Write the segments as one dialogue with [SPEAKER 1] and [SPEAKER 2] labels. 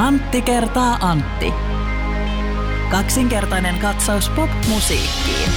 [SPEAKER 1] Antti kertaa Antti. Kaksinkertainen katsaus pop-musiikkiin.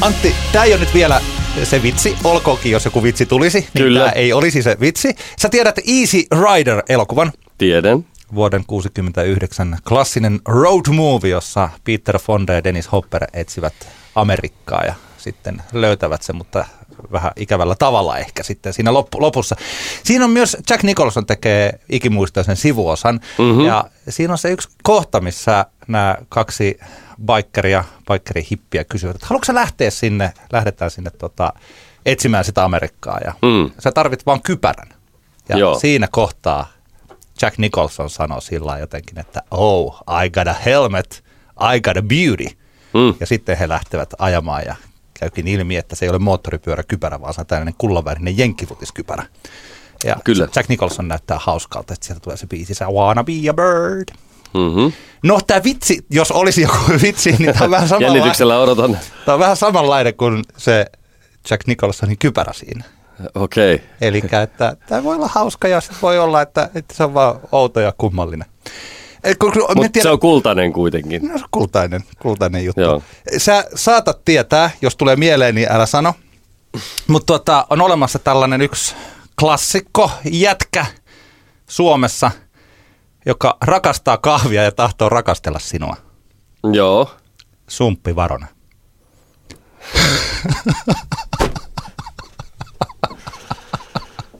[SPEAKER 2] Antti, tämä ei ole nyt vielä se vitsi, olkoonkin jos joku vitsi tulisi, niin
[SPEAKER 3] Kyllä.
[SPEAKER 2] tämä ei olisi se vitsi. Sä tiedät Easy Rider-elokuvan,
[SPEAKER 3] Tiedän.
[SPEAKER 2] vuoden 69 klassinen road movie, jossa Peter Fonda ja Dennis Hopper etsivät Amerikkaa ja sitten löytävät sen, mutta vähän ikävällä tavalla ehkä sitten siinä loppu, lopussa. Siinä on myös Jack Nicholson tekee ikimuistoisen sivuosan mm-hmm. ja siinä on se yksi kohta, missä nämä kaksi bikeria, bikerihippiä kysyvät, että haluatko lähteä sinne, lähdetään sinne tota, etsimään sitä Amerikkaa ja
[SPEAKER 3] Mm.
[SPEAKER 2] sä tarvit vaan kypärän. Ja
[SPEAKER 3] Joo.
[SPEAKER 2] siinä kohtaa Jack Nicholson sanoi sillä jotenkin, että oh, I got a helmet, I got a beauty.
[SPEAKER 3] Mm.
[SPEAKER 2] Ja sitten he lähtevät ajamaan ja käykin ilmi, että se ei ole moottoripyöräkypärä, vaan se on tällainen kullavärinen jenkkifutiskkypärä. Ja
[SPEAKER 3] Kyllä.
[SPEAKER 2] Jack Nicholson näyttää hauskalta, että sieltä tulee se biisi, I wanna be a bird.
[SPEAKER 3] Mm-hmm.
[SPEAKER 2] No tämä vitsi, jos olisi joku vitsi, niin tämä on vähän samanlainen,
[SPEAKER 3] Jännityksellä odotan.
[SPEAKER 2] tämä on vähän samanlainen kuin se Jack Nicholsonin kypärä siinä.
[SPEAKER 3] Okei. Okay.
[SPEAKER 2] Eli että tämä voi olla hauska ja sit voi olla, että, että se on vaan outo ja kummallinen. Me
[SPEAKER 3] Mutta
[SPEAKER 2] tiedä-
[SPEAKER 3] se on kultainen kuitenkin.
[SPEAKER 2] No, kultainen, kultainen juttu.
[SPEAKER 3] Joo.
[SPEAKER 2] Sä saatat tietää, jos tulee mieleen, niin älä sano. Mutta tuota, on olemassa tällainen yksi klassikko, jätkä Suomessa, joka rakastaa kahvia ja tahtoo rakastella sinua.
[SPEAKER 3] Joo.
[SPEAKER 2] Sumppi Varona.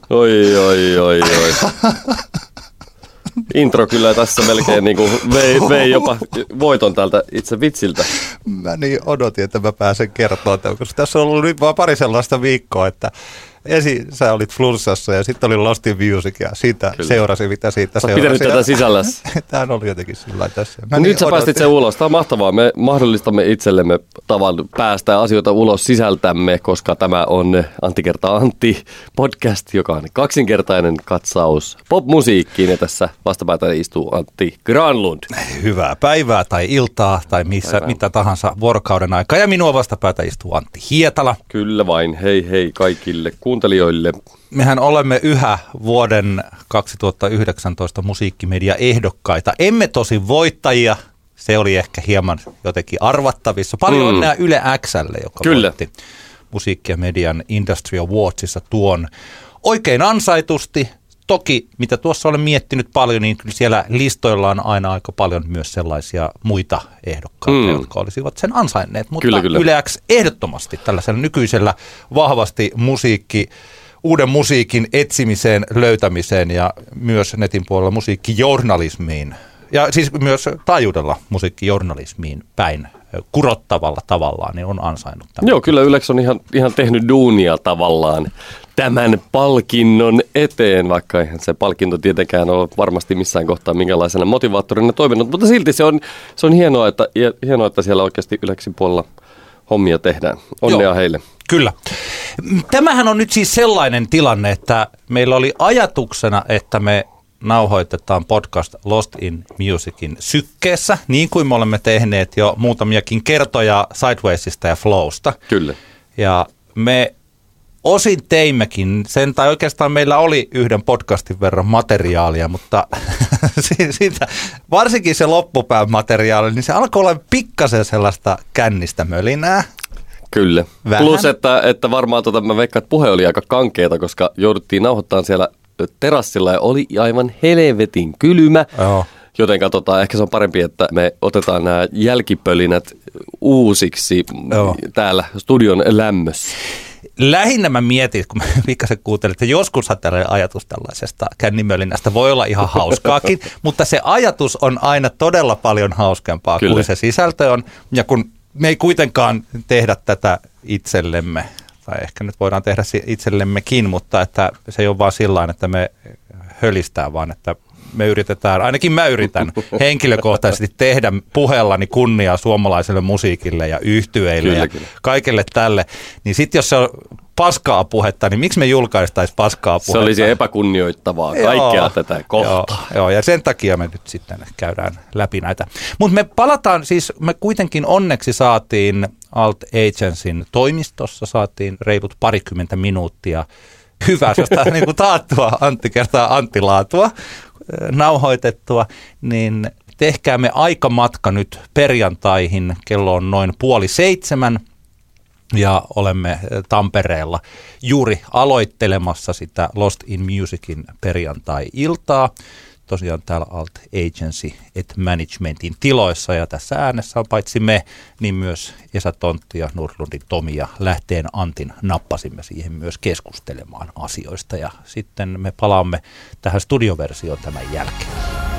[SPEAKER 3] Oi, oi, oi, oi. Intro kyllä tässä melkein niin kuin vei, vei jopa voiton tältä itse vitsiltä.
[SPEAKER 2] Mä niin odotin, että mä pääsen kertoa tämän, koska tässä on ollut nyt vaan pari sellaista viikkoa, että ensin sä olit flunssassa ja sitten oli Lost in Music ja siitä
[SPEAKER 3] Kyllä.
[SPEAKER 2] seurasi, mitä siitä
[SPEAKER 3] Sä
[SPEAKER 2] seurasi.
[SPEAKER 3] pitänyt tätä sisälläsi.
[SPEAKER 2] Tämä oli jotenkin sillä tässä. Mä
[SPEAKER 3] Nyt
[SPEAKER 2] niin
[SPEAKER 3] sä päästit
[SPEAKER 2] odotin.
[SPEAKER 3] sen ulos. Tämä on mahtavaa. Me mahdollistamme itsellemme tavan päästää asioita ulos sisältämme, koska tämä on Antti kertaa Antti podcast, joka on kaksinkertainen katsaus popmusiikkiin. Ja tässä vastapäätä istuu Antti Granlund.
[SPEAKER 2] Hyvää päivää tai iltaa tai missä,
[SPEAKER 3] Päivää.
[SPEAKER 2] mitä tahansa vuorokauden aikaa. Ja minua vastapäätä istuu Antti Hietala.
[SPEAKER 3] Kyllä vain. Hei hei kaikille kuuntelijoille.
[SPEAKER 2] Mehän olemme yhä vuoden 2019 musiikkimedia ehdokkaita. Emme tosi voittajia. Se oli ehkä hieman jotenkin arvattavissa. Paljon
[SPEAKER 3] Mm.
[SPEAKER 2] onnea Yle Xlle, joka
[SPEAKER 3] Kyllä.
[SPEAKER 2] voitti musiikki- ja median Industry Awardsissa tuon oikein ansaitusti. Toki, mitä tuossa olen miettinyt paljon, niin kyllä siellä listoilla on aina aika paljon myös sellaisia muita ehdokkaita,
[SPEAKER 3] Mm.
[SPEAKER 2] jotka olisivat sen ansainneet. Mutta
[SPEAKER 3] Kyllä, kyllä.
[SPEAKER 2] Yle X ehdottomasti tällaisella nykyisellä vahvasti musiikki, uuden musiikin etsimiseen, löytämiseen ja myös netin puolella musiikkijournalismiin ja siis myös taajuudella musiikkijournalismiin päin kurottavalla tavallaan, niin on ansainnut tämän.
[SPEAKER 3] Joo, kyllä Ylex on ihan, ihan tehnyt duunia tavallaan tämän palkinnon eteen, vaikka eihän se palkinto tietenkään ole varmasti missään kohtaa minkälaisena motivaattorina toiminut, mutta silti se on, se on hienoa, että, hienoa, että siellä oikeasti Ylexin puolella hommia tehdään. Onnea
[SPEAKER 2] Joo.
[SPEAKER 3] heille.
[SPEAKER 2] Kyllä. Tämähän on nyt siis sellainen tilanne, että meillä oli ajatuksena, että me nauhoitetaan podcast Lost in Musicin sykkeessä, niin kuin me olemme tehneet jo muutamiakin kertoja Sidewaysista ja Flowsta.
[SPEAKER 3] Kyllä.
[SPEAKER 2] Ja me osin teimmekin sen, tai oikeastaan meillä oli yhden podcastin verran materiaalia, mutta si- siitä, varsinkin se loppupään materiaali, niin se alkoi olla pikkasen sellaista kännistä mölinää.
[SPEAKER 3] Kyllä.
[SPEAKER 2] Vähän.
[SPEAKER 3] Plus, että, että varmaan tota, mä veikkaan, että puhe oli aika kankeeta, koska jouduttiin nauhoittamaan siellä terassilla ja oli aivan helvetin kylmä.
[SPEAKER 2] Joo.
[SPEAKER 3] Joten katsotaan, ehkä se on parempi, että me otetaan nämä jälkipölinät uusiksi
[SPEAKER 2] Joo.
[SPEAKER 3] täällä studion lämmössä.
[SPEAKER 2] Lähinnä mä mietin, kun mä pikkasen kuuntelin, että joskus tällainen ajatus tällaisesta kännimölinästä voi olla ihan hauskaakin, mutta se ajatus on aina todella paljon hauskempaa
[SPEAKER 3] Kyllä.
[SPEAKER 2] kuin se sisältö on. Ja kun me ei kuitenkaan tehdä tätä itsellemme, tai ehkä nyt voidaan tehdä itsellemmekin, mutta että se ei ole vaan sillä että me hölistää, vaan että me yritetään, ainakin mä yritän henkilökohtaisesti tehdä puheellani kunniaa suomalaiselle musiikille ja yhtyeille
[SPEAKER 3] Kyllä,
[SPEAKER 2] ja
[SPEAKER 3] kyllä.
[SPEAKER 2] kaikelle tälle. Niin sitten jos se on paskaa puhetta, niin miksi me julkaistaisiin paskaa
[SPEAKER 3] Se
[SPEAKER 2] puhetta?
[SPEAKER 3] olisi epäkunnioittavaa kaikkea
[SPEAKER 2] Joo,
[SPEAKER 3] tätä kohtaa.
[SPEAKER 2] Joo, joo, ja sen takia me nyt sitten käydään läpi näitä. Mutta me palataan, siis me kuitenkin onneksi saatiin Alt Agencyn toimistossa, saatiin reilut parikymmentä minuuttia hyvää, josta niin kuin taattua Antti kertaa Antti laatua. nauhoitettua, niin tehkäämme aikamatka nyt perjantaihin. Kello on noin puoli seitsemän ja olemme Tampereella juuri aloittelemassa sitä Lost in Musicin perjantai-iltaa tosiaan täällä Alt Agency et Managementin tiloissa ja tässä äänessä on paitsi me, niin myös Esa Tontti ja Nurlundin Tomi ja Lähteen Antin nappasimme siihen myös keskustelemaan asioista ja sitten me palaamme tähän studioversioon tämän jälkeen.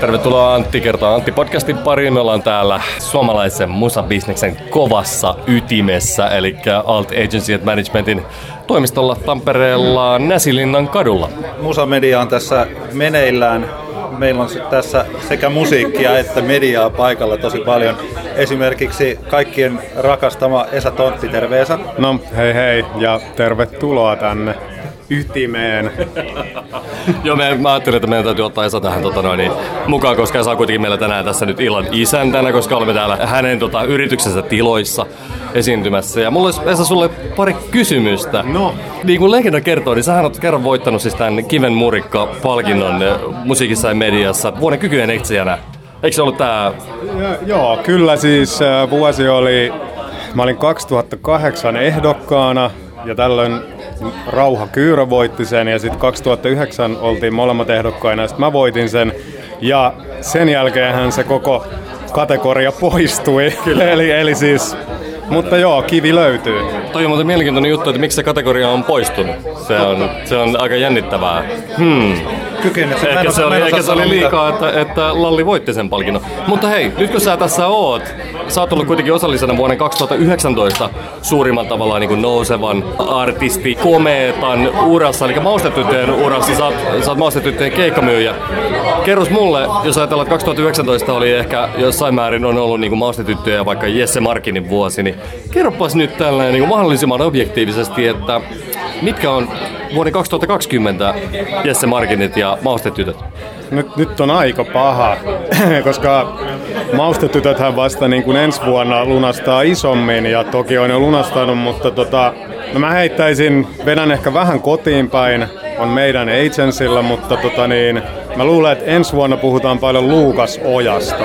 [SPEAKER 3] Tervetuloa Antti kertaa Antti podcastin pariin. Me ollaan täällä suomalaisen musabisneksen kovassa ytimessä, eli Alt Agency and Managementin toimistolla Tampereella Näsilinnan kadulla.
[SPEAKER 4] Musamedia on tässä meneillään. Meillä on tässä sekä musiikkia että mediaa paikalla tosi paljon. Esimerkiksi kaikkien rakastama Esa Tontti, terve Esa.
[SPEAKER 5] No hei hei ja tervetuloa tänne ytimeen.
[SPEAKER 3] Joo, me, mä ajattelin, että meidän täytyy ottaa Esa tähän tota noin, niin, mukaan, koska Esa on kuitenkin meillä tänään tässä nyt illan isäntänä, koska olemme täällä hänen tota, yrityksensä tiloissa esiintymässä. Ja mulla olisi Esa sulle pari kysymystä.
[SPEAKER 5] No.
[SPEAKER 3] Niin kuin legenda kertoo, niin sähän oot kerran voittanut siis tämän Kiven Murikka-palkinnon eh, musiikissa ja mediassa vuoden kykyjen etsijänä. Eikö se ollut tää?
[SPEAKER 5] Ja, joo, kyllä siis äh, vuosi oli, mä olin 2008 ehdokkaana ja tällöin Rauha Kyyrö voitti sen ja sitten 2009 oltiin molemmat ehdokkaina ja sitten mä voitin sen. Ja sen jälkeenhän se koko kategoria poistui. eli, eli siis, mutta joo, kivi löytyy.
[SPEAKER 3] Toi on muuten mielenkiintoinen juttu, että miksi se kategoria on poistunut. Se on, se on aika jännittävää. Hmm.
[SPEAKER 4] Kykenet,
[SPEAKER 3] Ehkä se oli, ehkä se oli liikaa, että, että Lalli voitti sen palkinnon. Mutta hei, nyt kun sä tässä oot, sä oot ollut kuitenkin osallisena vuoden 2019 suurimman tavallaan niin kuin nousevan artisti komeetan urassa, eli maustetyttöjen urassa. Sä oot, sä oot maustetyttöjen keikkamyyjä. Kerros mulle, jos ajatellaan, että 2019 oli ehkä jossain määrin on ollut niin kuin maustetyttöjä vaikka Jesse Markinin vuosi, niin kerropas nyt tällainen niin kuin mahdollisimman objektiivisesti, että mitkä on vuoden 2020 Jesse Markinit ja maustetytöt?
[SPEAKER 5] Nyt, nyt on aika paha, koska maustetytöthän vasta niin kuin ensi vuonna lunastaa isommin ja toki on jo lunastanut, mutta tota, no mä heittäisin, vedän ehkä vähän kotiin päin, on meidän agencylla, mutta tota niin, mä luulen, että ensi vuonna puhutaan paljon Luukas Ojasta.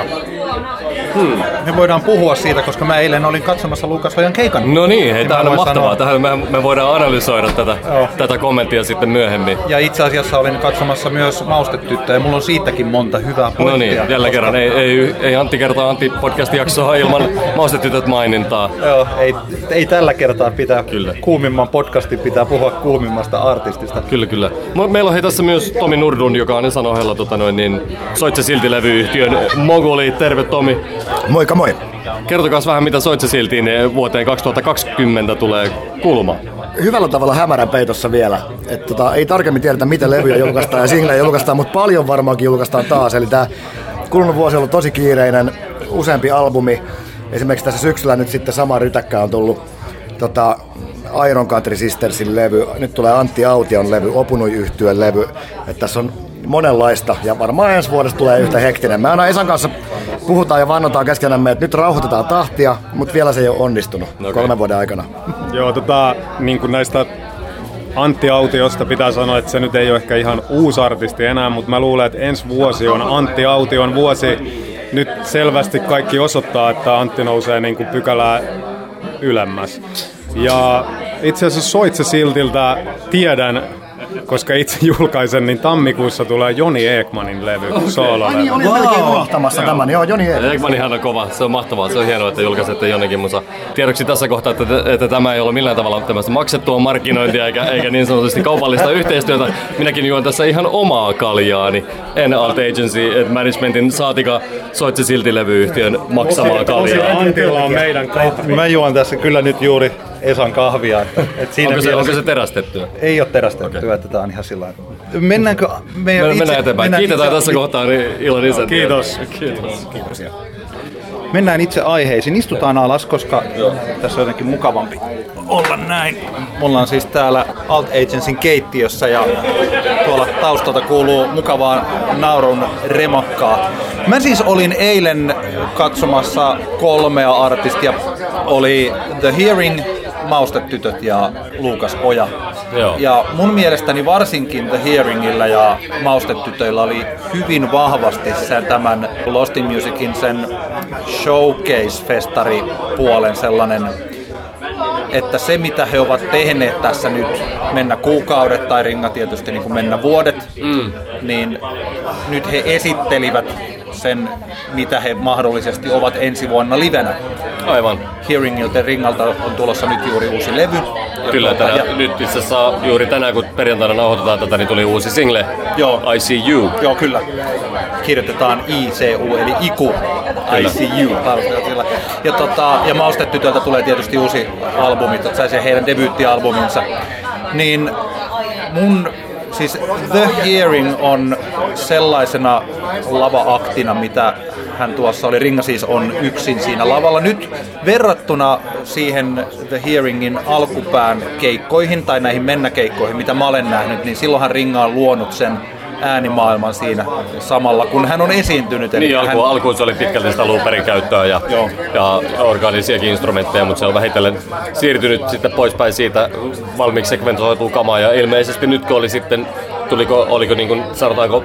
[SPEAKER 4] Hmm. Me voidaan puhua siitä, koska mä eilen olin katsomassa Lukas Ojan keikan.
[SPEAKER 3] No niin, hei,
[SPEAKER 4] mä
[SPEAKER 3] tämä on mahtavaa.
[SPEAKER 4] sanoa-
[SPEAKER 3] Tähän me, me voidaan analysoida tätä,
[SPEAKER 4] Joo.
[SPEAKER 3] tätä kommenttia sitten myöhemmin.
[SPEAKER 4] Ja itse asiassa olin katsomassa myös Maustetyttöä ja mulla on siitäkin monta hyvää pointtia.
[SPEAKER 3] No niin, jälleen kerran. Ei, ei, ei Antti kertaa Antti podcast-jaksoa ilman maustetytöt mainintaa.
[SPEAKER 4] Joo, ei, ei tällä kertaa pitää
[SPEAKER 3] Kyllä.
[SPEAKER 4] kuumimman podcastin pitää puhua kuumimmasta artistista.
[SPEAKER 3] Kyllä, kyllä. Mo- Meillä on hei tässä myös Tomi Nurdun, joka on Esan ohella tota noin, niin, Soitse Silti-levyyhtiön moguli. Terve Tomi.
[SPEAKER 6] Moikka moi.
[SPEAKER 3] Kertokaa vähän, mitä Soitse Siltiin eh, vuoteen 2020 tulee kuulumaan.
[SPEAKER 6] Hyvällä tavalla hämärän peitossa vielä. Et tota, ei tarkemmin tiedetä, mitä levyjä julkaistaan ja singlejä julkaistaan, mutta paljon varmaankin julkaistaan taas. Eli tämä kulunut vuosi on ollut tosi kiireinen, useampi albumi. Esimerkiksi tässä syksyllä nyt sitten sama rytäkkä on tullut tota, Iron Country Sistersin levy, nyt tulee Antti Aution levy, Opunui yhtyön levy. Et tässä on monenlaista ja varmaan ensi vuodesta tulee yhtä hektinen. Me aina Esan kanssa puhutaan ja vannotaan keskenämme, että nyt rauhoitetaan tahtia, mutta vielä se ei ole onnistunut
[SPEAKER 3] Okei.
[SPEAKER 6] kolmen vuoden aikana.
[SPEAKER 5] Joo, tota, niin kuin näistä Antti Autiosta pitää sanoa, että se nyt ei ole ehkä ihan uusi artisti enää, mutta mä luulen, että ensi vuosi on Antti Aution vuosi. Nyt selvästi kaikki osoittaa, että Antti nousee niin kuin pykälää ylemmäs. Ja itse asiassa Soitse Siltiltä tiedän, koska itse julkaisen, niin tammikuussa tulee Joni Ekmanin levy, soololevy.
[SPEAKER 6] Niin, olin melkein unohtamassa tämän. Joo, Joni Eek.
[SPEAKER 3] Ekmanihan on kova, se on mahtavaa, se on hienoa, että julkaisette jonnekin musa. Tiedoksi tässä kohtaa, että, että tämä ei ole millään tavalla tämmöistä maksettua markkinointia eikä, eikä niin sanotusti kaupallista yhteistyötä. Minäkin juon tässä ihan omaa kaljaani, en Alt Agency Managementin saatika Soitsi silti levyyhtiön maksamaa kaljaa.
[SPEAKER 5] Antilla on meidän kahvi.
[SPEAKER 4] Mä juon tässä kyllä nyt juuri Esan kahvia. Että, että siinä
[SPEAKER 3] Onko se,
[SPEAKER 4] mielessä-
[SPEAKER 3] onko se terästettyä?
[SPEAKER 4] Ei ole terästettyä, okay. että tää on ihan sillä. Mennäänkö? Me
[SPEAKER 3] Mennään, mennään eteenpäin. Kiitetään
[SPEAKER 4] itse,
[SPEAKER 3] tässä kohtaa niin ilon isäntiä.
[SPEAKER 5] Kiitos.
[SPEAKER 3] Kiitos.
[SPEAKER 4] Mennään itse aiheisiin. Istutaan alas, koska tässä on jotenkin mukavampi olla näin. Me ollaan siis täällä Alt Agencyn keittiössä ja tuolla taustalta kuuluu mukavaa naurun remakkaa. Mä siis olin eilen katsomassa kolmea artistia. Oli The Hearing,
[SPEAKER 2] Maustetytöt ja Luukas Oja.
[SPEAKER 3] Joo.
[SPEAKER 2] Ja mun mielestäni varsinkin The Hearingillä ja Maustetytöillä oli hyvin vahvasti se tämän Lost in Musicin sen showcase-festari-puolen sellainen että se mitä he ovat tehneet tässä nyt, mennä kuukaudet tai ringa tietysti niin kuin mennä vuodet, mm. niin nyt he esittelivät sen, mitä he mahdollisesti ovat ensi vuonna livenä.
[SPEAKER 3] Aivan.
[SPEAKER 2] Hearingilta Ringalta on tulossa nyt juuri uusi levy.
[SPEAKER 3] Kyllä, tänä,
[SPEAKER 2] ja,
[SPEAKER 3] nyt itse asiassa juuri tänään, kun perjantaina nauhoitetaan tätä, niin tuli uusi single,
[SPEAKER 2] Joo.
[SPEAKER 3] I See You.
[SPEAKER 2] Joo, kyllä. Kirjoitetaan ICU, eli IKU, ICU. taustalla. Ja, tota, ja Maustetytöltä tulee tietysti uusi albumi, se heidän debyyttialbuminsa. Niin mun siis The Hearing on sellaisena lava-aktina, mitä hän tuossa oli, Ringa siis on yksin siinä lavalla. Nyt verrattuna siihen The Hearingin alkupään keikkoihin tai näihin mennäkeikkoihin, mitä mä olen nähnyt, niin silloinhan Ringa on luonut sen äänimaailman siinä samalla, kun hän on esiintynyt. Eli
[SPEAKER 3] Niin,
[SPEAKER 2] hän,
[SPEAKER 3] alku, alkuun se oli pitkälti sitä looperin käyttöä ja,
[SPEAKER 2] Joo.
[SPEAKER 3] ja orgaanisiakin instrumentteja, mutta se on vähitellen siirtynyt sitten poispäin siitä valmiiksi sekventoituu kamaa ja ilmeisesti nyt kun oli sitten, tuliko, oliko niin kuin, sanotaanko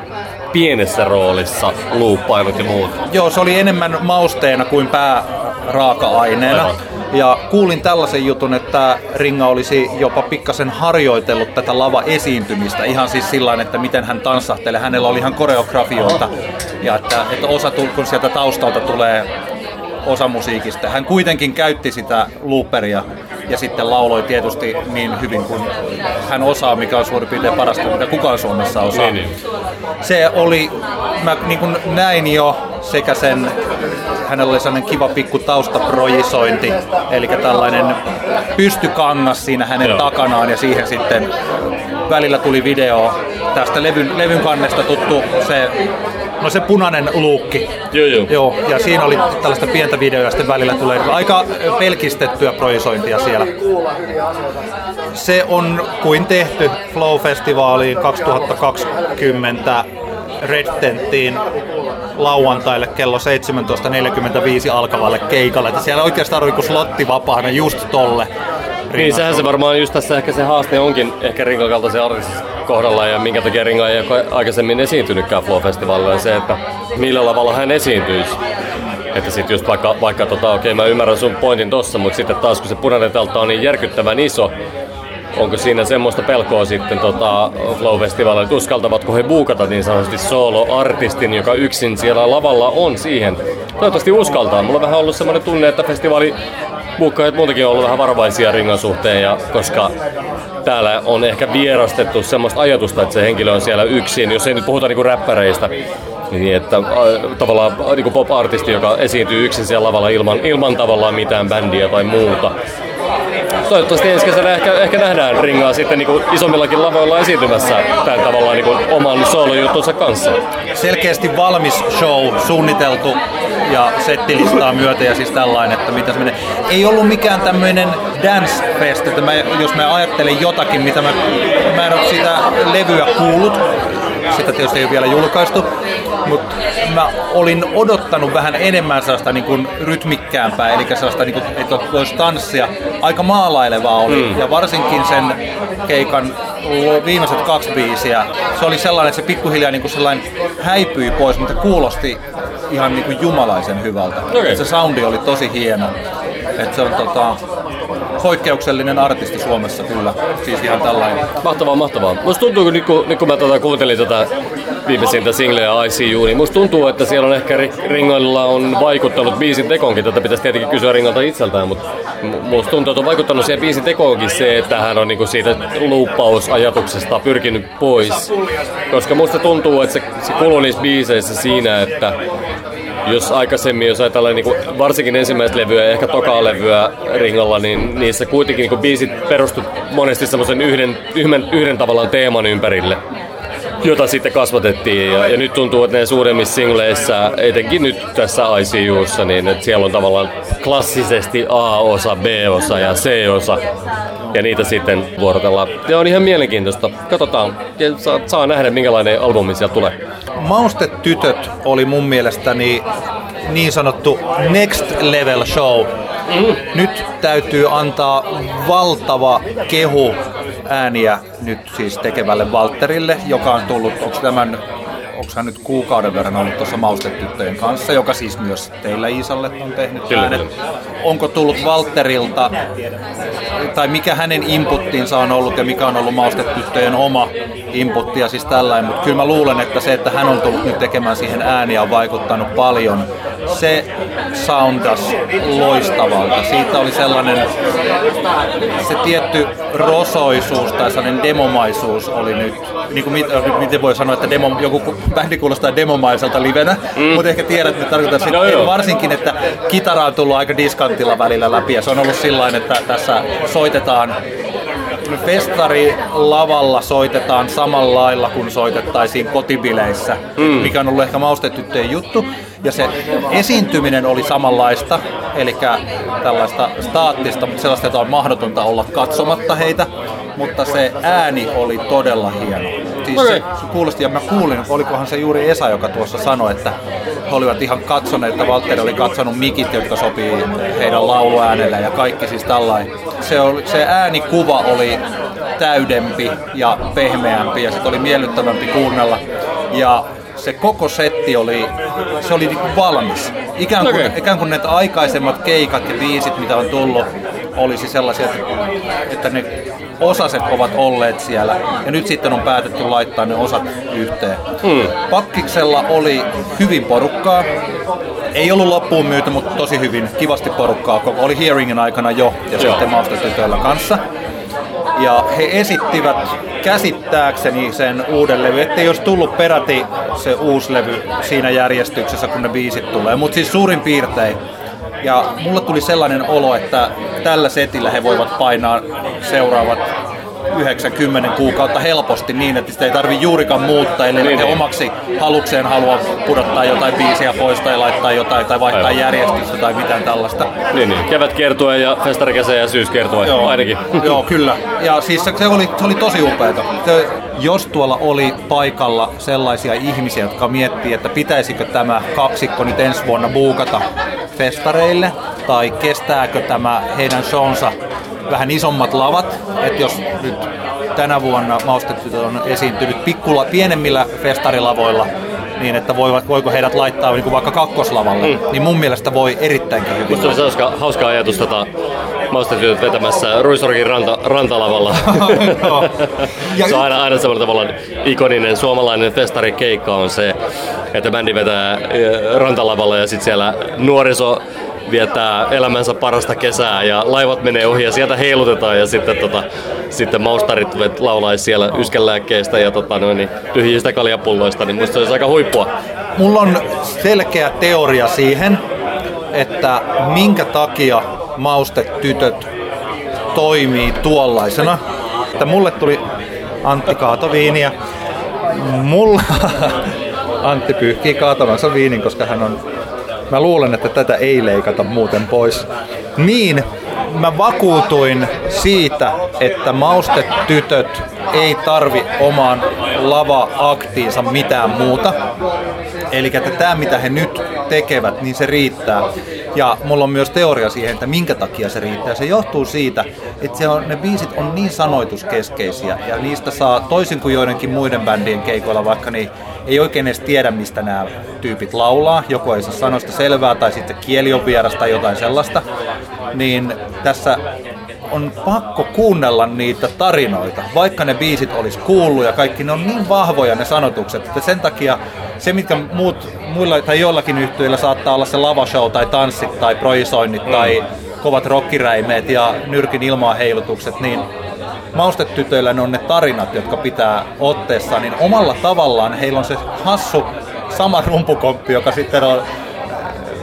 [SPEAKER 3] pienessä roolissa luuppailut ja muut.
[SPEAKER 2] Joo, se oli enemmän mausteena kuin pääraaka-aineena.
[SPEAKER 3] Aivan.
[SPEAKER 2] Ja kuulin tällaisen jutun, että Ringa olisi jopa pikkasen harjoitellut tätä lava-esiintymistä. Ihan siis sillä että miten hän tanssahtelee. Hänellä oli ihan koreografioita. Ja että, että osa, kun sieltä taustalta tulee osa musiikista. Hän kuitenkin käytti sitä looperia ja sitten lauloi tietysti niin hyvin kuin hän osaa, mikä on suurin piirtein parasta, mitä kukaan Suomessa osaa.
[SPEAKER 3] Niin, niin.
[SPEAKER 2] Se oli, mä niin kuin näin jo sekä sen, hänellä oli sellainen kiva pikku taustaprojisointi, eli tällainen pystykangas siinä hänen
[SPEAKER 3] Joo.
[SPEAKER 2] takanaan ja siihen sitten välillä tuli video tästä levyn, levyn kannesta tuttu se, no se punainen luukki.
[SPEAKER 3] Joo, joo.
[SPEAKER 2] Joo, ja siinä oli tällaista pientä videoa sitten välillä tulee aika pelkistettyä projisointia siellä. Se on kuin tehty Flow-festivaaliin 2020 Red Tenttiin lauantaille kello 17.45 alkavalle keikalle. Että siellä oikeastaan oli kuin slotti vapaana just tolle.
[SPEAKER 3] Niin, sehän se varmaan just tässä ehkä se haaste onkin ehkä Ringon kaltaisen artistin kohdalla ja minkä takia Ringo ei ole aikaisemmin esiintynytkään Flow-festivaalilla se, että millä lavalla hän esiintyisi. Että sit just vaikka, vaikka tota, okei mä ymmärrän sun pointin tossa, mutta sitten taas kun se punainen teltta on niin järkyttävän iso, onko siinä semmoista pelkoa sitten tota, Flow-festivaalilla, että uskaltavatko he buukata niin sanotusti solo-artistin, joka yksin siellä lavalla on siihen. Toivottavasti uskaltaa. Mulla on vähän ollut semmoinen tunne, että festivaali buukkaajat muutenkin on ollut vähän varovaisia ringan suhteen, ja koska täällä on ehkä vierastettu semmoista ajatusta, että se henkilö on siellä yksin, jos ei nyt puhuta niinku räppäreistä, niin että äh, tavallaan niinku pop-artisti, joka esiintyy yksin siellä lavalla ilman, ilman tavallaan mitään bändiä tai muuta. Toivottavasti ensi kesänä ehkä, ehkä nähdään ringaa sitten niinku isommillakin lavoilla esiintymässä tämän tavallaan niinku oman soolojuttunsa kanssa.
[SPEAKER 2] selkeästi valmis show suunniteltu ja settilistaa myötä ja siis tällainen, että mitä se menee. Ei ollut mikään tämmöinen dance fest, että mä, jos mä ajattelen jotakin, mitä mä, mä en ole sitä levyä kuullut, sitä tietysti ei ole vielä julkaistu, mutta mä olin odottanut vähän enemmän sellaista niin kuin rytmikkäämpää, eli sellaista, niin kuin, että voisi tanssia. Aika maalailevaa oli, mm. ja varsinkin sen keikan viimeiset kaksi biisiä, se oli sellainen, että se pikkuhiljaa niin kuin sellainen häipyi pois, mutta kuulosti ihan niin kuin jumalaisen hyvältä.
[SPEAKER 3] Okei.
[SPEAKER 2] Se soundi oli tosi hieno. että se on tota, poikkeuksellinen artisti Suomessa kyllä, siis ihan tällainen.
[SPEAKER 3] Mahtavaa, mahtavaa. Musta tuntuu, kun nyt kun, nyt kun mä tota, kuuntelin tätä viimeisintä singleä ICU, niin musta tuntuu, että siellä on ehkä Ri- Ringoilla on vaikuttanut biisin tekoonkin. Tätä pitäisi tietenkin kysyä Ringolta itseltään, mutta mu- musta tuntuu, että on vaikuttanut siihen biisin tekoonkin se, että hän on niinku siitä luuppausajatuksesta pyrkinyt pois. Koska musta tuntuu, että se, se niissä biiseissä siinä, että jos aikaisemmin, jos ajatellaan niin kuin, varsinkin ensimmäistä levyä ja ehkä tokaa levyä Ringolla, niin niissä kuitenkin niin kuin, biisit perustu monesti semmoisen yhden, yhden, yhden tavallaan teeman ympärille jota sitten kasvatettiin. Ja, ja nyt tuntuu, että ne suuremmissa singleissä, etenkin nyt tässä ICUssa, niin että siellä on tavallaan klassisesti A-osa, B-osa ja C-osa. Ja niitä sitten vuorotellaan. Ja on ihan mielenkiintoista. Katsotaan. Ja saa, saa nähdä, minkälainen albumi sieltä tulee.
[SPEAKER 2] Maustetytöt oli mun mielestäni niin sanottu next level show. Nyt täytyy antaa valtava kehu ääniä nyt siis tekevälle Valterille, joka on tullut, onko tämän onko hän nyt kuukauden verran ollut tuossa Maustetyttöjen kanssa, joka siis myös teillä Iisalle on tehnyt
[SPEAKER 3] Kyllä,
[SPEAKER 2] äänet. Onko tullut Valterilta, tai mikä hänen inputtinsa on ollut ja mikä on ollut Maustetyttöjen oma inputti ja siis tällainen, mutta kyllä mä luulen, että se, että hän on tullut nyt tekemään siihen ääniä on vaikuttanut paljon. Se soundas loistavalta. Siitä oli sellainen, se tietty rosoisuus tai sellainen demomaisuus oli nyt, niin kuin mit, miten voi sanoa, että demo, joku bändi kuulostaa demomaiselta livenä, mm. mutta ehkä tiedät, että tarkoitan sitä,
[SPEAKER 3] Joo, joo.
[SPEAKER 2] varsinkin, että kitara on tullut aika diskantilla välillä läpi ja se on ollut sillä että tässä soitetaan festari lavalla soitetaan samalla lailla kuin soitettaisiin kotibileissä, mm. mikä on ollut ehkä maustetyttöjen juttu. Ja se esiintyminen oli samanlaista, eli tällaista staattista, mutta sellaista, että on mahdotonta olla katsomatta heitä. Mutta se ääni oli todella hieno. Siis se, se kuulosti, ja mä kuulin, olikohan se juuri Esa, joka tuossa sanoi, että he olivat ihan katsoneet, että Valtteri oli katsonut mikit, jotka sopii heidän lauluäänellä ja kaikki siis tällainen. Se, oli, se äänikuva oli täydempi ja pehmeämpi ja sitten oli miellyttävämpi kuunnella. Ja se koko setti oli, se oli niinku valmis. Ikään kuin,
[SPEAKER 3] Okei.
[SPEAKER 2] ikään kuin ne aikaisemmat keikat ja biisit, mitä on tullut, olisi sellaisia, että, että ne osaset ovat olleet siellä ja nyt sitten on päätetty laittaa ne osat yhteen.
[SPEAKER 3] Hmm.
[SPEAKER 2] Pakkiksella oli hyvin porukkaa. Ei ollut loppuun myyty, mutta tosi hyvin, kivasti porukkaa. Oli hearingin aikana jo ja
[SPEAKER 3] Joo.
[SPEAKER 2] sitten maustetytöillä kanssa. Ja he esittivät käsittääkseni sen uuden levy, ettei olisi tullut peräti se uusi levy siinä järjestyksessä, kun ne biisit tulee. Mutta siis suurin piirtein. Ja mulle tuli sellainen olo, että tällä setillä he voivat painaa seuraavat 90 kuukautta helposti niin, että sitä ei tarvi juurikaan muuttaa, eli
[SPEAKER 3] Niin,
[SPEAKER 2] he
[SPEAKER 3] niin.
[SPEAKER 2] omaksi halukseen halua pudottaa jotain biisiä pois tai laittaa jotain tai vaihtaa
[SPEAKER 3] Aivan.
[SPEAKER 2] järjestystä tai mitään tällaista.
[SPEAKER 3] Niin, niin. Kevätkiertue ja festarikesä ja syyskiertue
[SPEAKER 2] Joo,
[SPEAKER 3] ainakin.
[SPEAKER 2] Joo, kyllä. Ja siis se, se, oli, se oli tosi upeata. Se, jos tuolla oli paikalla sellaisia ihmisiä, jotka miettii, että pitäisikö tämä kaksikko nyt ensi vuonna buukata festareille, tai kestääkö tämä heidän shownsa vähän isommat lavat, että jos nyt tänä vuonna Maustetytöt on esiintynyt pikkula, pienemmillä festarilavoilla, niin että voivat, voiko heidät laittaa niin kuin vaikka kakkoslavalle, mm. niin mun mielestä voi erittäinkin hyvin.
[SPEAKER 3] Musta olisi hauska, hauska ajatus tota, maustetyöt vetämässä Ruisorgin ranta, rantalavalla.
[SPEAKER 2] Ja
[SPEAKER 3] se on aina, aina semmoinen tavallaan ikoninen suomalainen festarikeikka on se, että bändi vetää rantalavalla ja sitten siellä nuoriso viettää elämänsä parasta kesää ja laivat menee ohi ja sieltä heilutetaan ja sitten, tota, sitten maustarit laulaisi siellä yskänlääkkeistä ja tota, noin, niin, tyhjistä kaljapulloista, niin musta se olisi aika huippua.
[SPEAKER 2] Mulla on selkeä teoria siihen, että minkä takia maustetytöt toimii tuollaisena. Että mulle tuli Antti Kaatoviiniä. Mulla Antti pyyhkii kaatavansa viinin, koska hän on... Mä luulen, että tätä ei leikata muuten pois. Niin, mä vakuutuin siitä, että maustetytöt ei tarvi omaan lava-aktiinsa mitään muuta. Eli että tämä mitä he nyt tekevät, niin se riittää. Ja mulla on myös teoria siihen, että minkä takia se riittää. Se johtuu siitä, että se on, ne biisit on niin sanoituskeskeisiä ja niistä saa toisin kuin joidenkin muiden bändien keikoilla, vaikka niin ei oikein edes tiedä, mistä nämä tyypit laulaa. Joko ei saa sanoista selvää tai sitten kieli on vieras tai jotain sellaista. Niin tässä on pakko kuunnella niitä tarinoita, vaikka ne biisit olisi kuullut ja kaikki, ne on niin vahvoja ne sanotukset, että sen takia se, mitkä muut, muilla tai joillakin yhtyillä saattaa olla se lavashow tai tanssit tai projisoinnit tai kovat rockiräimeet ja nyrkin ilmaa heilutukset, niin maustetytöillä ne on ne tarinat, jotka pitää otteessa, niin omalla tavallaan heillä on se hassu sama rumpukomppi, joka sitten on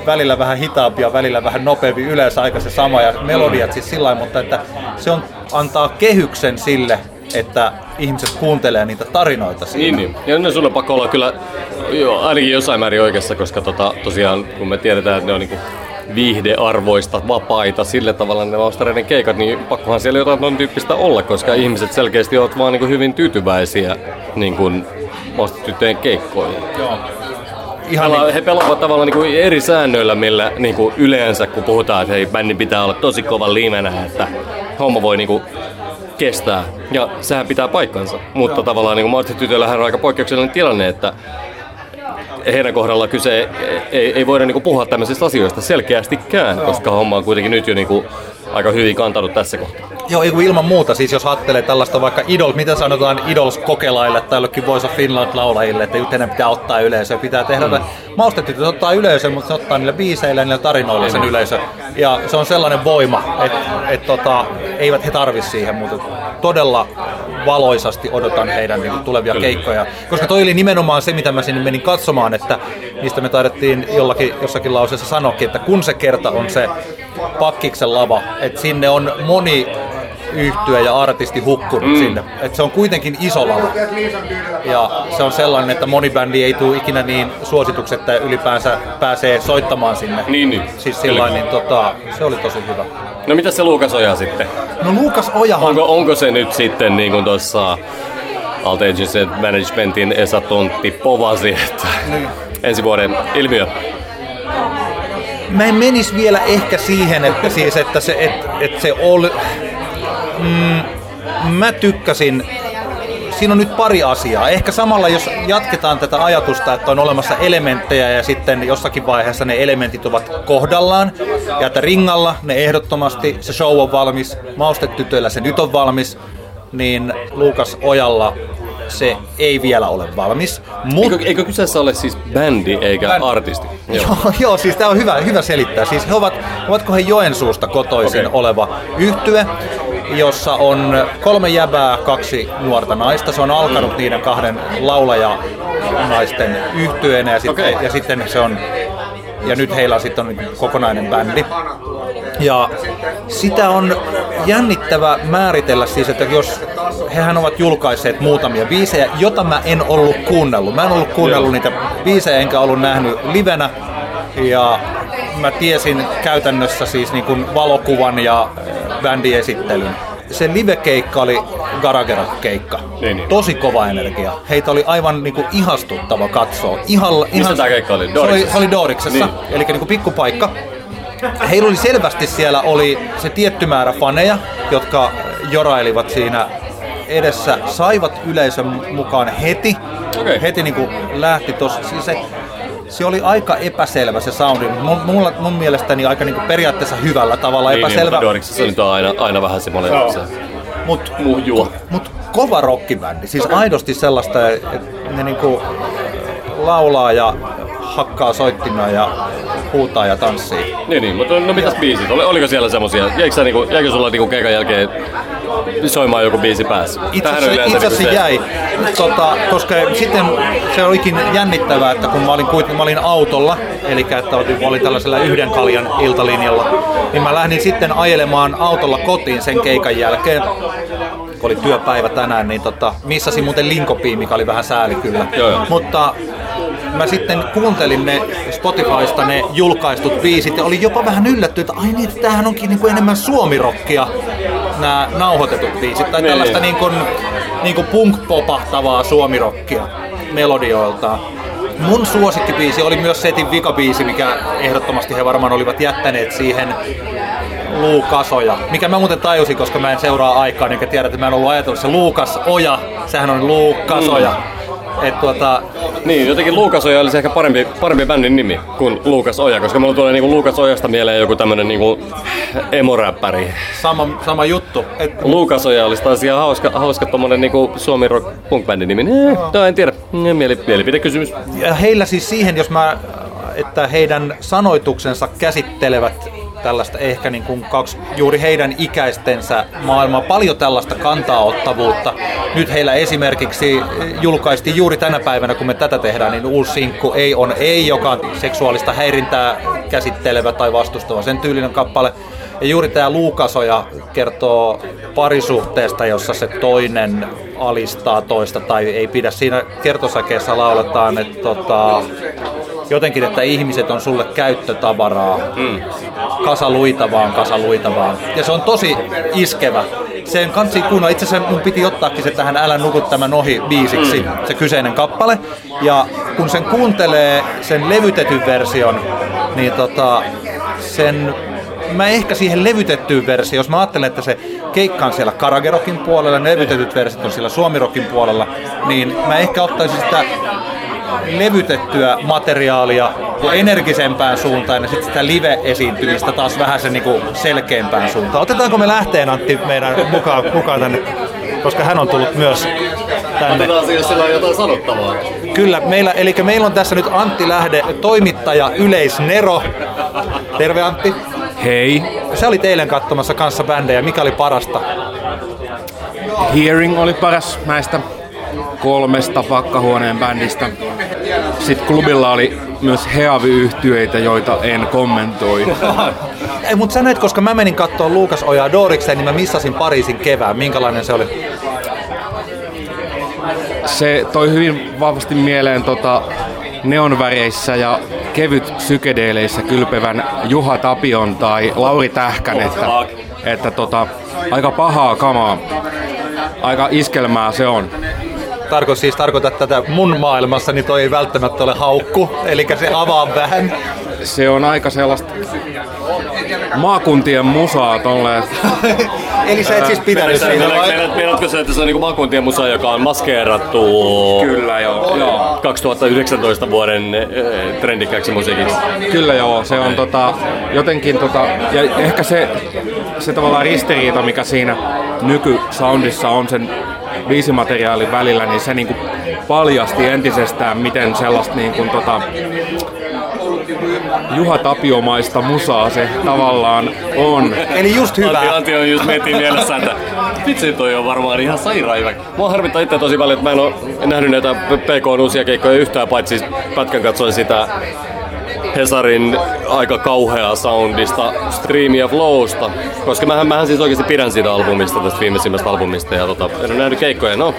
[SPEAKER 2] välillä vähän hitaampi ja välillä vähän nopeampi, yleensä aika se sama ja melodiat siis sillä lailla, mutta että se on, antaa kehyksen sille, että ihmiset kuuntelee niitä tarinoita siinä.
[SPEAKER 3] Niin, niin. Ja ne sulle pakko olla kyllä jo, ainakin jossain määrin oikeassa, koska tota, tosiaan kun me tiedetään, että ne on niinku viihdearvoista, vapaita, sillä tavalla ne maustareiden keikat, niin pakkohan siellä jotain ton tyyppistä olla, koska ihmiset selkeästi ovat vaan niinku hyvin tyytyväisiä niin kuin keikkoihin.
[SPEAKER 2] Joo. Ihan
[SPEAKER 3] Pelaa,
[SPEAKER 2] niin,
[SPEAKER 3] he pelaavat tavallaan niin kuin eri säännöillä, millä niin kuin yleensä kun puhutaan, että hei, bändin pitää olla tosi kova livenä, että homma voi niin kuin kestää. Ja sehän pitää paikkansa. Mutta Joo. tavallaan niin kuin on aika poikkeuksellinen tilanne, että heidän kohdalla kyse ei, ei voida niin kuin puhua tämmöisistä asioista selkeästikään, Joo. koska homma on kuitenkin nyt jo niin kuin aika hyvin kantanut tässä kohtaa.
[SPEAKER 2] Joo, ei ilman muuta. Siis jos ajattelee tällaista vaikka Idol, mitä sanotaan Idols kokelaille tai jollekin Voice of Finland laulajille, että yhtenä pitää ottaa yleisö, pitää tehdä mm. Maustetytöt ottaa yleisö, mutta se ottaa niillä biiseillä ja niillä tarinoilla sen yleisö. Ja se on sellainen voima, että et, tota, eivät he tarvi siihen, mutta todella valoisasti odotan heidän niin tulevia keikkoja. Koska toi oli nimenomaan se, mitä mä sinne menin katsomaan, että mistä me taidettiin jollakin, jossakin lauseessa sanoakin, että kun se kerta on se pakkiksen lava, että sinne on moni yhtyä ja artisti hukkunut mm. sinne. Et se on kuitenkin iso lava. Ja se on sellainen, että moni bändi ei tule ikinä niin suositukset, että ylipäänsä pääsee soittamaan sinne.
[SPEAKER 3] Niin, niin.
[SPEAKER 2] Siis sillä niin tota, se oli tosi hyvä.
[SPEAKER 3] No mitä se Luukas Oja sitten?
[SPEAKER 2] No Luukas Ojahan...
[SPEAKER 3] Onko, onko se nyt sitten niin kuin tuossa Alt Agency Managementin Esa Tontti povasi, että niin. ensi vuoden ilmiö?
[SPEAKER 2] Mä en menisi vielä ehkä siihen, että, siis, että se, että, että se oli mm, mä tykkäsin siinä on nyt pari asiaa. Ehkä samalla, jos jatketaan tätä ajatusta, että on olemassa elementtejä ja sitten jossakin vaiheessa ne elementit ovat kohdallaan ja että ringalla ne ehdottomasti, se show on valmis, maustetytöillä se nyt on valmis, niin Luukas Ojalla se ei vielä ole valmis.
[SPEAKER 3] Mut... Eikö, eikö kyseessä ole siis bändi eikä Bänd... artisti?
[SPEAKER 2] Joo. joo, joo, siis tämä on hyvä, hyvä selittää. Siis he ovat, ovatko he Joensuusta kotoisin okay. oleva yhtye, jossa on kolme jäbää, kaksi nuorta naista. Se on alkanut niiden kahden laulaja naisten yhtyeenä ja sitten, okay. ja sitten se on ja nyt heillä sitten on kokonainen bändi. Ja sitä on jännittävä määritellä siis, että jos hehän ovat julkaisseet muutamia biisejä, jota mä en ollut kuunnellut. Mä en ollut kuunnellut niitä biisejä enkä ollut nähnyt livenä. Ja mä tiesin käytännössä siis niin kuin valokuvan ja bändiesittelyn se live-keikka oli Garagera-keikka. Niin, niin. Tosi kova energia. Heitä oli aivan niinku ihastuttava katsoa. Ihan,
[SPEAKER 3] Mistä ihan, tämä keikka oli?
[SPEAKER 2] Se oli, se oli Doriksessa, niin. eli niinku pikkupaikka. Heillä oli selvästi siellä oli se tietty määrä faneja, jotka jorailivat siinä edessä, saivat yleisön mukaan heti. Okay. Heti niin kuin lähti tuossa. Siis se, se oli aika epäselvä se soundi, mun, mulla, mun mielestäni aika niinku periaatteessa hyvällä tavalla niin, epäselvä.
[SPEAKER 3] Niin, se on aina, aina vähän semmoinen se
[SPEAKER 2] mut, muhjua. Mut kova rockibändi, siis okay. aidosti sellaista, että ne niinku laulaa ja hakkaa soittimia ja huutaa ja tanssii.
[SPEAKER 3] Niin, niin mutta no mitäs biisit? Oliko siellä semmosia? Jäikö, niinku, jäikö sulla niinku keikan jälkeen soimaan joku biisi päässä?
[SPEAKER 2] Itse asiassa niinku jäi, tota, koska sitten se olikin jännittävää, että kun mä olin, mä olin autolla, eli että olin, olin tällaisella yhden kaljan iltalinjalla, niin mä lähdin sitten ajelemaan autolla kotiin sen keikan jälkeen kun oli työpäivä tänään, niin tota, missasin muuten Linkopiin, mikä oli vähän sääli kyllä.
[SPEAKER 3] Joo, joo.
[SPEAKER 2] Mutta mä sitten kuuntelin ne Spotifysta ne julkaistut biisit ja oli jopa vähän yllätty, että ai niin, että tämähän onkin niin kuin enemmän suomirokkia nämä nauhoitetut biisit. Tai niin. tällaista niin kuin, niin kuin punk-popahtavaa suomirokkia melodioiltaan. Mun suosikkibiisi oli myös setin vikabiisi, mikä ehdottomasti he varmaan olivat jättäneet siihen Luukasoja. Mikä mä muuten tajusin, koska mä en seuraa aikaa, niin tiedä, että mä en ollut ajatellut se Luukas Oja, sehän on Luukasoja. Mm. Et tuota...
[SPEAKER 3] Niin, jotenkin Luukas Oja olisi ehkä parempi, parempi bändin nimi kuin Luukas Oja, koska mulla tulee niinku Luukas Ojasta mieleen joku tämmönen niinku emoräppäri.
[SPEAKER 2] Sama, sama juttu.
[SPEAKER 3] Et... Luukas Oja olisi taas ihan hauska, hauska tommonen niinku suomi rock punk bändin nimi. Eh, no, en tiedä, Mieli, mielipidekysymys.
[SPEAKER 2] Ja heillä siis siihen, jos mä, että heidän sanoituksensa käsittelevät tällaista ehkä niin kuin kaksi, juuri heidän ikäistensä maailmaa, paljon tällaista kantaottavuutta. Nyt heillä esimerkiksi julkaistiin juuri tänä päivänä, kun me tätä tehdään, niin uusi sinkku Ei on ei, joka on seksuaalista häirintää käsittelevä tai vastustava, sen tyylinen kappale. Ja juuri tämä Luukasoja kertoo parisuhteesta, jossa se toinen alistaa toista tai ei pidä. Siinä kertosakeessa lauletaan, että tota, jotenkin, että ihmiset on sulle käyttötavaraa. Mm. Kasa luita vaan, kasa luita vaan. Ja se on tosi iskevä.
[SPEAKER 4] sen kansi kuunnella. Itse asiassa mun piti ottaakin se tähän Älä nuku tämän ohi biisiksi, se kyseinen kappale. Ja kun sen kuuntelee sen levytetyn version, niin tota, sen mä ehkä siihen levytettyyn versioon, jos mä ajattelen, että se keikka on siellä Karagerokin puolella, ne levytetyt versiot on siellä Suomirokin puolella, niin mä ehkä ottaisin sitä levytettyä materiaalia energisempään suuntaan ja sitten sitä live-esiintymistä taas vähän sen niinku selkeämpään suuntaan. Otetaanko me lähteen Antti meidän mukaan, mukaan tänne, koska hän on tullut myös tänne.
[SPEAKER 3] Otetaan jos sillä on jotain sanottavaa.
[SPEAKER 4] Kyllä, meillä, eli meillä on tässä nyt Antti Lähde, toimittaja Yleisnero. Terve Antti.
[SPEAKER 7] Hei,
[SPEAKER 4] Sä olit eilen katsomassa kanssa bändejä. Mikä oli parasta?
[SPEAKER 7] Hearing oli paras näistä kolmesta pakkahuoneen bändistä. Sitten klubilla oli myös heavy-yhtyeitä, joita en kommentoi.
[SPEAKER 4] Ei, mutta sä näet, koska mä menin katsoa Luukas Ojaa Dorikseen, niin mä missasin Pariisin kevään. Minkälainen se oli?
[SPEAKER 7] Se toi hyvin vahvasti mieleen tota neonväreissä ja kevyt psykedeeleissä kylpevän Juha Tapion tai Lauri Tähkän, että, että tota, aika pahaa kamaa. Aika iskelmää se on.
[SPEAKER 4] Tarko, siis tarkoita tätä mun maailmassa, niin toi ei välttämättä ole haukku. Eli se avaa vähän.
[SPEAKER 7] Se on aika sellaista maakuntien musaa tolleen.
[SPEAKER 4] Eli sä et siis pitänyt siitä vai?
[SPEAKER 3] Meinaatko se, että se on niinku maakuntien musa, joka on maskeerattu
[SPEAKER 7] Kyllä joo, joo.
[SPEAKER 3] 2019 vuoden eh, trendikkääksi musiikiksi?
[SPEAKER 7] Kyllä joo, se on tota, jotenkin tota, ja ehkä se, se tavallaan ristiriita, mikä siinä nykysoundissa on sen biisimateriaalin välillä, niin se niinku paljasti entisestään, miten sellaista niinku tota, Juha Tapiomaista musaa se tavallaan on.
[SPEAKER 4] Eli just
[SPEAKER 3] Antti,
[SPEAKER 4] hyvä.
[SPEAKER 3] Antti on just miettii mielessä, että vitsi toi on varmaan ihan sairaan hyvä. Mua harmittaa itse tosi paljon, että mä en ole nähnyt näitä PK uusia keikkoja yhtään, paitsi pätkän katsoin sitä Hesarin aika kauheaa soundista, Stream ja Flowsta, koska mähän, mähän siis oikeasti pidän siitä albumista, tästä viimeisimmästä albumista, ja tota, en ole nähnyt keikkoja, no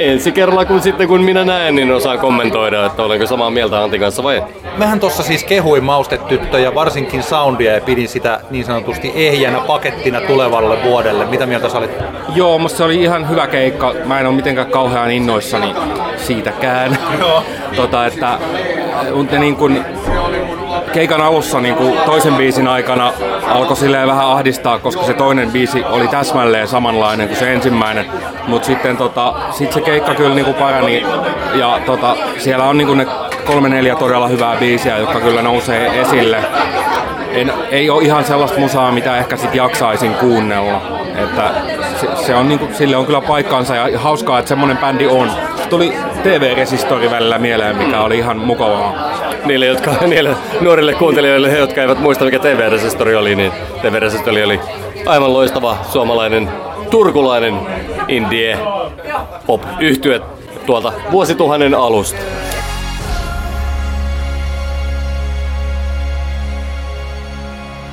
[SPEAKER 3] ensi kerralla kun sitten kun minä näen, niin osaan kommentoida, että olenko samaa mieltä Antin kanssa vai ei.
[SPEAKER 4] Mähän tossa siis kehuin maustetyttöjä, varsinkin soundia, ja pidin sitä niin sanotusti ehjänä pakettina tulevalle vuodelle. Mitä mieltä sä olit?
[SPEAKER 7] Joo, musta se oli ihan hyvä keikka. Mä en ole mitenkään kauhean innoissani siitäkään.
[SPEAKER 4] Joo.
[SPEAKER 7] tota, että, mutta niin kun, keikan alussa niin kun toisen biisin aikana alkoi silleen vähän ahdistaa, koska se toinen biisi oli täsmälleen samanlainen kuin se ensimmäinen. Mutta sitten tota, sit se keikka kyllä niin parani ja tota, siellä on niin kun ne kolme neljä todella hyvää biisiä, jotka kyllä nousee esille. En, ei ole ihan sellaista musaa, mitä ehkä sit jaksaisin kuunnella. Että se, se on niinku, sille on kyllä paikkaansa ja hauskaa, että semmonen bändi on. Tuli TV-resistori välillä mieleen, mikä oli ihan mukavaa.
[SPEAKER 3] Niille, jotka, niille nuorille kuuntelijoille, jotka eivät muista mikä TV-resistori oli, niin TV-resistori oli aivan loistava suomalainen, turkulainen indie pop yhtye tuolta vuosituhannen alusta.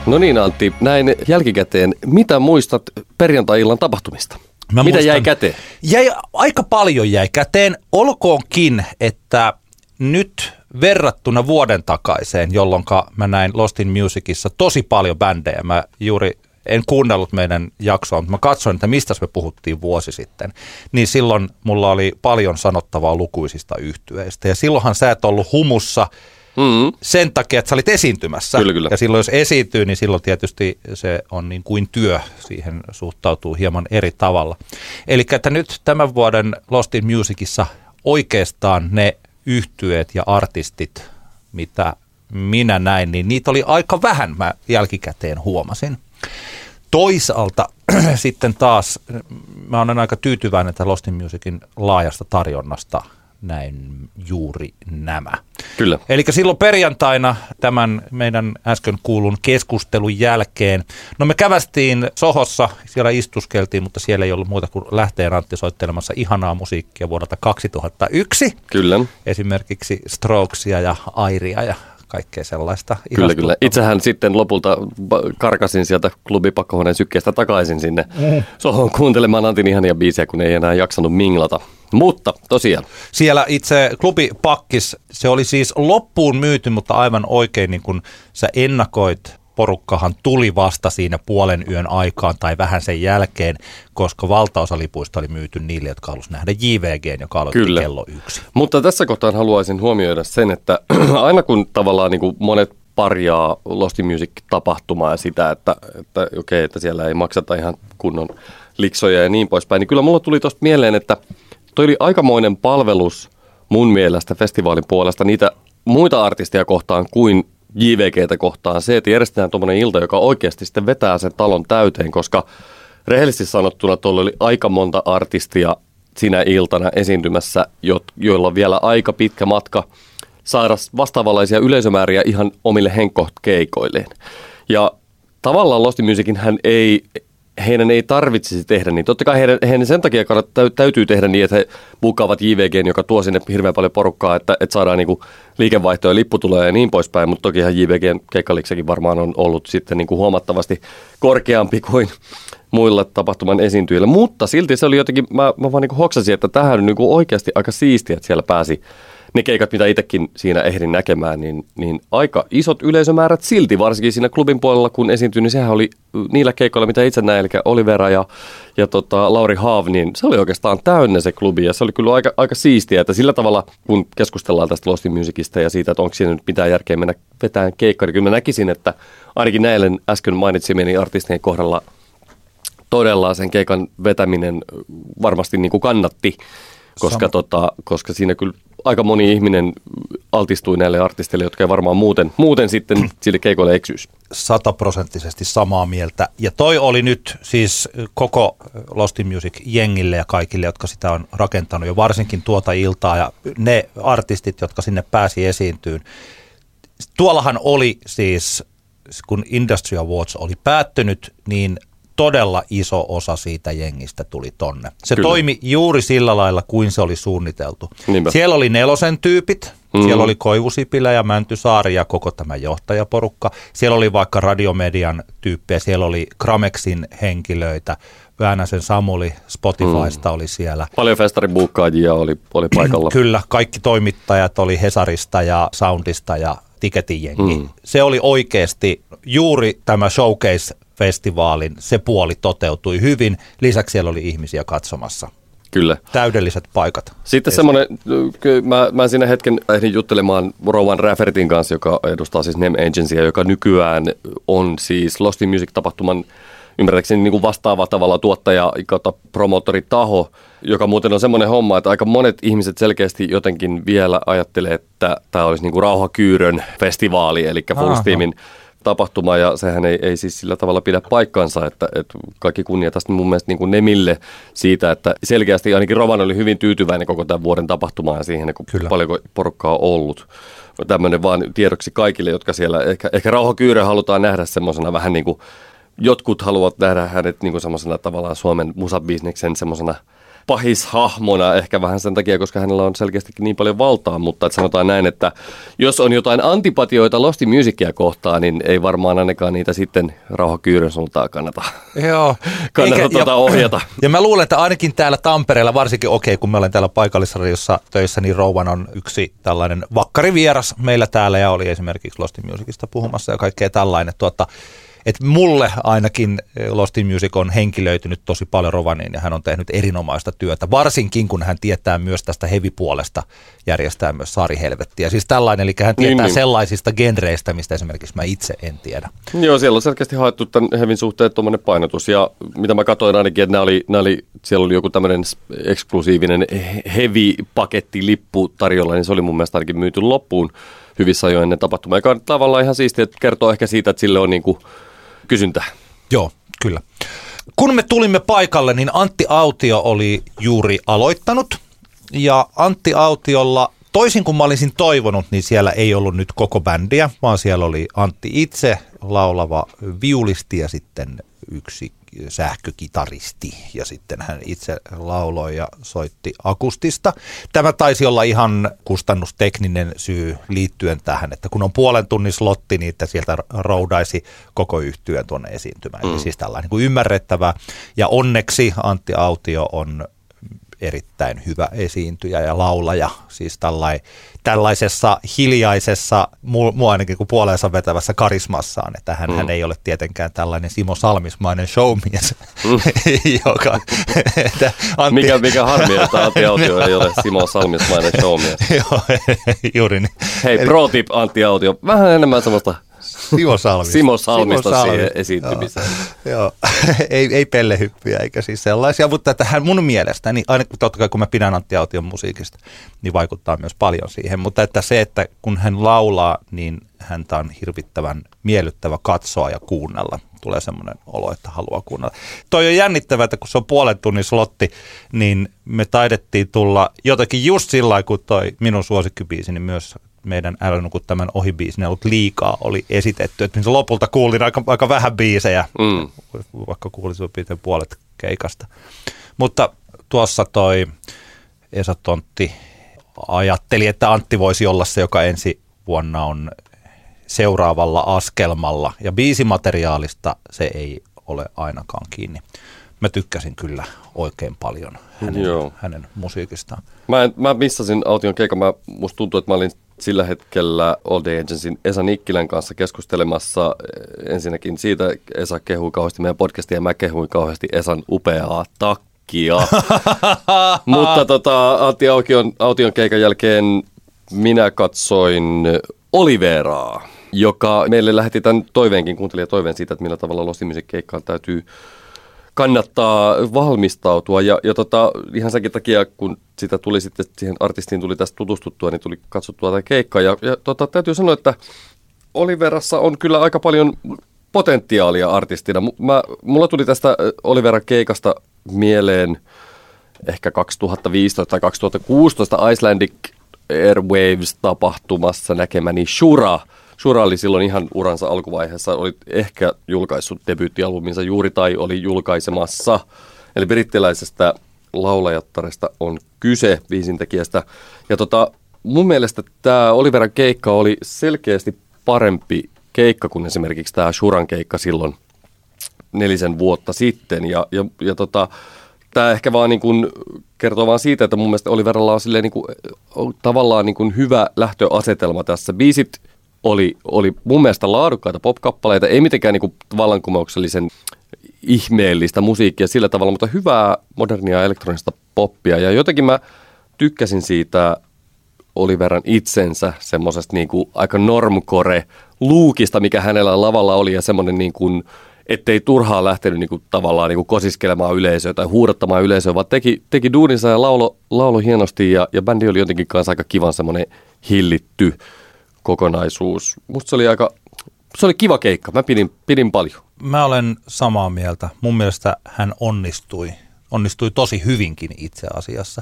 [SPEAKER 3] No niin Antti, näin jälkikäteen. Mitä muistat perjantai-illan tapahtumista?
[SPEAKER 2] Mä
[SPEAKER 3] Mitä
[SPEAKER 2] muistan-
[SPEAKER 3] jäi käteen?
[SPEAKER 2] Jäi, aika paljon jäi käteen, olkoonkin, että nyt verrattuna vuoden takaiseen, jolloin mä näin Lost in Musicissa tosi paljon bändejä. Mä juuri en kuunnellut meidän jaksoa, mutta mä katsoin, että mistä me puhuttiin vuosi sitten. Niin silloin mulla oli paljon sanottavaa lukuisista yhtyeistä. Ja silloinhan sä et ollut humussa
[SPEAKER 3] Mm-hmm.
[SPEAKER 2] sen takia, että sä olit esiintymässä.
[SPEAKER 3] Kyllä, kyllä.
[SPEAKER 2] Ja silloin jos esiintyy, niin silloin tietysti se on niin kuin työ. Siihen suhtautuu hieman eri tavalla. Eli että nyt tämän vuoden Lost in Musicissa oikeastaan ne yhtyeet ja artistit, mitä minä näin, niin niitä oli aika vähän, mä jälkikäteen huomasin. Toisaalta sitten taas mä olen aika tyytyväinen, että Lost in Musicin laajasta tarjonnasta näin juuri nämä.
[SPEAKER 3] Kyllä.
[SPEAKER 2] Eli silloin perjantaina tämän meidän äsken kuulun keskustelun jälkeen, no me kävästiin Sohossa, siellä istuskeltiin, mutta siellä ei ollut muuta kuin lähteen Antti soittelemassa ihanaa musiikkia vuodelta 2001.
[SPEAKER 3] Kyllä.
[SPEAKER 2] Esimerkiksi Strokesia ja Airia ja kaikkea sellaista.
[SPEAKER 3] Kyllä, kyllä. Itsehän sitten lopulta karkasin sieltä klubipakkohuoneen sykkeestä takaisin sinne
[SPEAKER 2] Mm.
[SPEAKER 3] sohon kuuntelemaan Antin ihania biisejä, kun ei enää jaksanut minglata. Mutta tosiaan,
[SPEAKER 2] Siellä itse klubi Pakkis, se oli siis loppuun myyty, mutta aivan oikein niin kun sä ennakoit porukkahan tuli vasta siinä puolen yön aikaan tai vähän sen jälkeen, koska valtaosa lipuista oli myyty niille, jotka halusivat nähdä JVG, joka aloitti
[SPEAKER 3] Kyllä.
[SPEAKER 2] kello yksi.
[SPEAKER 3] Mutta tässä kohtaa haluaisin huomioida sen, että aina kun tavallaan niin kuin monet parjaa Lost Music-tapahtumaa ja sitä, että, että okei, okay, että siellä ei makseta ihan kunnon liksoja ja niin poispäin, niin kyllä mulla tuli tuosta mieleen, että toi oli aikamoinen palvelus mun mielestä festivaalin puolesta niitä muita artisteja kohtaan kuin JVGtä kohtaan se, että järjestetään tuommoinen ilta, joka oikeasti sitten vetää sen talon täyteen, koska rehellisesti sanottuna tuolla oli aika monta artistia sinä iltana esiintymässä, jo, joilla on vielä aika pitkä matka saada vastaavanlaisia yleisömääriä ihan omille henkkokeikoilleen. Ja tavallaan Lost in Musicin hän ei, heidän ei tarvitsisi tehdä niin. Totta kai heidän, heidän sen takia täytyy tehdä niin, että he bukkaavat JVGn, joka tuo sinne hirveän paljon porukkaa, että, että saadaan niinku liikevaihtoja, lipputuloja ja niin poispäin. Mutta tokihan JVGn keikkaliksekin varmaan on ollut sitten niinku huomattavasti korkeampi kuin muilla tapahtuman esiintyjillä. Mutta silti se oli jotenkin, mä, mä vaan niinku hoksasin, että tähän on niinku oikeasti aika siistiä, että siellä pääsi ne keikat, mitä itsekin siinä ehdin näkemään, niin, niin aika isot yleisömäärät silti, varsinkin siinä klubin puolella, kun esiintyi, niin sehän oli niillä keikoilla, mitä itse näin, eli Olivera ja, ja tota, Lauri Haav, niin se oli oikeastaan täynnä se klubi, ja se oli kyllä aika, aika siistiä, että sillä tavalla, kun keskustellaan tästä Lost Musicista ja siitä, että onko siinä nyt mitään järkeä mennä vetään keikka, niin kyllä mä näkisin, että ainakin näille äsken mainitsemieni artistien kohdalla todella sen keikan vetäminen varmasti niin kuin kannatti, koska, tota, koska siinä kyllä aika moni ihminen altistui näille artisteille, jotka ei varmaan muuten, muuten sitten sille keikolle eksyisi.
[SPEAKER 2] sataprosenttisesti samaa mieltä. Ja toi oli nyt siis koko Lost in Music jengille ja kaikille, jotka sitä on rakentanut jo varsinkin tuota iltaa ja ne artistit, jotka sinne pääsi esiintyyn. Tuollahan oli siis, kun Industry Awards oli päättynyt, niin todella iso osa siitä jengistä tuli tonne. Se
[SPEAKER 3] Kyllä.
[SPEAKER 2] toimi juuri sillä lailla, kuin se oli suunniteltu.
[SPEAKER 3] Niinpä.
[SPEAKER 2] Siellä oli nelosen tyypit,
[SPEAKER 3] Mhm.
[SPEAKER 2] siellä oli Koivusipilä ja Mäntysaari ja koko tämä johtajaporukka. Siellä oli vaikka radiomedian tyyppejä, siellä oli Gramexin henkilöitä, Väänäsen Samuli Spotifysta oli siellä.
[SPEAKER 3] Paljon festaribuukkaajia oli, oli paikalla.
[SPEAKER 2] Kyllä, kaikki toimittajat oli Hesarista ja Soundista ja Tiketin jengi.
[SPEAKER 3] Mm.
[SPEAKER 2] Se oli oikeasti juuri tämä Showcase-festivaalin, se puoli toteutui hyvin. Lisäksi siellä oli ihmisiä katsomassa.
[SPEAKER 3] Kyllä.
[SPEAKER 2] Täydelliset paikat.
[SPEAKER 3] Sitten semmoinen, mä, mä siinä hetken ehdin juttelemaan Rowan Raffertin kanssa, joka edustaa siis NEM Agencya, joka nykyään on siis Lost in Music-tapahtuman ymmärtääkseni niin kuin vastaava tavalla tuottaja kautta promoottoritaho, joka muuten on semmoinen homma, että aika monet ihmiset selkeästi jotenkin vielä ajattelee, että tämä olisi niin kuin Rauhakyyrön festivaali, eli Full. Steamin tapahtuma ja sehän ei, ei siis sillä tavalla pidä paikkansa, että, että kaikki kunnia tästä mun mielestä niin kuin Nemille siitä, että selkeästi ainakin Rovan oli hyvin tyytyväinen koko tämän vuoden tapahtumaan ja siihen, kun
[SPEAKER 2] Kyllä.
[SPEAKER 3] paljonko porukkaa on ollut. Tämmöinen vaan tiedoksi kaikille, jotka siellä, ehkä, ehkä Rauhakyyrö halutaan nähdä semmoisena vähän niin kuin, jotkut haluavat nähdä hänet niin kuin semmoisena tavallaan Suomen musabisneksen semmoisena pahishahmona, ehkä vähän sen takia, koska hänellä on selkeästikin niin paljon valtaa, mutta että sanotaan näin, että jos on jotain antipatioita Lost in Musicia kohtaan, niin ei varmaan ainakaan niitä sitten Rauha Kyyrön suuntaan kannata,
[SPEAKER 2] Joo.
[SPEAKER 3] kannata
[SPEAKER 2] Eikä-
[SPEAKER 3] tuota ohjata.
[SPEAKER 2] Ja mä luulen, että ainakin täällä Tampereella, varsinkin okei, okay, kun mä olen täällä paikallisradiossa töissä, niin Rouvan on yksi tällainen vakkarivieras meillä täällä ja oli esimerkiksi Lost in Musicista puhumassa ja kaikkea tällainen. Tuota, että mulle ainakin eh, Lost in Music on henkilöitynyt tosi paljon Rovaniin ja hän on tehnyt erinomaista työtä, varsinkin kun hän tietää myös tästä heavy-puolesta järjestää myös saarihelvettiä. Siis tällainen, eli hän tietää
[SPEAKER 3] Niin, niin.
[SPEAKER 2] sellaisista genreistä, mistä esimerkiksi mä itse en tiedä.
[SPEAKER 3] Joo, siellä on selkeästi haettu tämän Hevin suhteen tuommoinen painotus. Ja mitä mä katsoin ainakin, että nämä oli, nämä oli, siellä oli joku tämmöinen eksklusiivinen heavy-pakettilippu tarjolla, niin se oli mun mielestä ainakin myyty loppuun hyvissä ajoin ennen tapahtumaa. Joka on tavallaan ihan siistiä, että kertoo ehkä siitä, että sille on niin kuin kysyntää.
[SPEAKER 2] Joo, kyllä. Kun me tulimme paikalle, niin Antti Autio oli juuri aloittanut. Ja Antti Autiolla, toisin kuin mä olisin toivonut, niin siellä ei ollut nyt koko bändiä, vaan siellä oli Antti itse, laulava viulisti ja sitten yksi sähkökitaristi ja sitten hän itse lauloi ja soitti akustista. Tämä taisi olla ihan kustannustekninen syy liittyen tähän, että kun on puolen tunnin slotti, niin että sieltä roudaisi koko yhtyön tuonne esiintymään. Mm. Eli siis tällainen niin kuin ymmärrettävä. Ja onneksi Antti Autio on erittäin hyvä esiintyjä ja laulaja. Siis tällai, tällaisessa hiljaisessa, mu, mua ainakin kuin puoleensa vetävässä karismassaan, että hän, mm. hän ei ole tietenkään tällainen Simo Salmismainen showmies, mm. joka...
[SPEAKER 3] että Antti... mikä, mikä harmi, että Antti Autio ei ole Simo Salmismainen showmies.
[SPEAKER 2] Joo, juuri niin.
[SPEAKER 3] Hei, pro tip Antti Autio, vähän enemmän semmoista
[SPEAKER 2] Simo Salmista.
[SPEAKER 3] Simo Salmista, Simo siihen esiintymiseen.
[SPEAKER 2] Joo, joo. ei, ei pellehyppyjä eikä siis sellaisia, mutta että hän mun mielestä, niin aina totta kai kun mä pidän Antti Aution musiikista, niin vaikuttaa myös paljon siihen. Mutta että se, että kun hän laulaa, niin häntä on hirvittävän miellyttävä katsoa ja kuunnella. Tulee semmoinen olo, että haluaa kuunnella. Toi on jännittävää, että kun se on puolen tunnin slotti, niin me taidettiin tulla jotakin just sillä kun toi minun suosikkibiisi, niin myös meidän Älä nuku tämän ohibiisin ollut liikaa oli esitetty. Että niin lopulta kuulin aika, aika vähän biisejä, mm. vaikka kuulin suurin puolet keikasta. Mutta tuossa toi Esa Tontti ajatteli, että Antti voisi olla se, joka ensi vuonna on seuraavalla askelmalla. Ja biisimateriaalista se ei ole ainakaan kiinni. Mä tykkäsin kyllä oikein paljon hänen, Joo. hänen musiikistaan.
[SPEAKER 3] Mä, en, mä missasin Aution keikan. Mä, musta tuntuu, että mä olin sillä hetkellä All Day Agencyn Esa Nikkilän kanssa keskustelemassa eh, ensinnäkin siitä, Esa kehui kauheasti meidän podcastia ja mä kehuin kauheasti Esan upeaa takkia. Mutta tota, Antti Aution, Aution keikan jälkeen minä katsoin Oliveraa, joka meille lähetti tämän toiveenkin, kuuntelija toiveen siitä, että millä tavalla Lost keikkaan täytyy kannattaa valmistautua. Ja, ja tota, ihan senkin takia, kun sitä tuli sitten, siihen artistiin tuli tästä tutustuttua, niin tuli katsottua tätä keikkaa. Ja, ja tota, täytyy sanoa, että Oliverassa on kyllä aika paljon potentiaalia artistina. Mä, mulla tuli tästä Oliveran keikasta mieleen ehkä 2015 tai 2016 Icelandic Airwaves-tapahtumassa näkemäni Shura – Shura oli silloin ihan uransa alkuvaiheessa, oli ehkä julkaissut debyyttialbuminsa juuri tai oli julkaisemassa. Eli brittiläisestä laulajattaresta on kyse viisintekijästä. Ja tota, mun mielestä tämä Oliveran keikka oli selkeästi parempi keikka kuin esimerkiksi tämä Shuran keikka silloin nelisen vuotta sitten. Ja, ja, ja tota, tämä ehkä vaan niin kuin kertoo vaan siitä, että mun mielestä Oliveralla on niin kuin, tavallaan niin kuin hyvä lähtöasetelma tässä. Biisit oli, oli mun mielestä laadukkaita pop-kappaleita, ei mitenkään niin kuin vallankumouksellisen ihmeellistä musiikkia sillä tavalla, mutta hyvää modernia elektronista poppia. Ja jotenkin mä tykkäsin siitä Oliveran itsensä semmoisesta niin kuin aika normcore luukista, mikä hänellä lavalla oli ja semmoinen niin kuin, ettei turhaan lähtenyt niin kuin, tavallaan niin kuin kosiskelemaan yleisöä tai huudattamaan yleisöä, vaan teki, teki duuninsa ja laulo, laulo hienosti ja, ja bändi oli jotenkin kanssa aika kivan semmoinen hillitty kokonaisuus. Musta se oli aika, se oli kiva keikka, mä pidin, pidin paljon.
[SPEAKER 2] Mä olen samaa mieltä. Mun mielestä hän onnistui, onnistui tosi hyvinkin itse asiassa.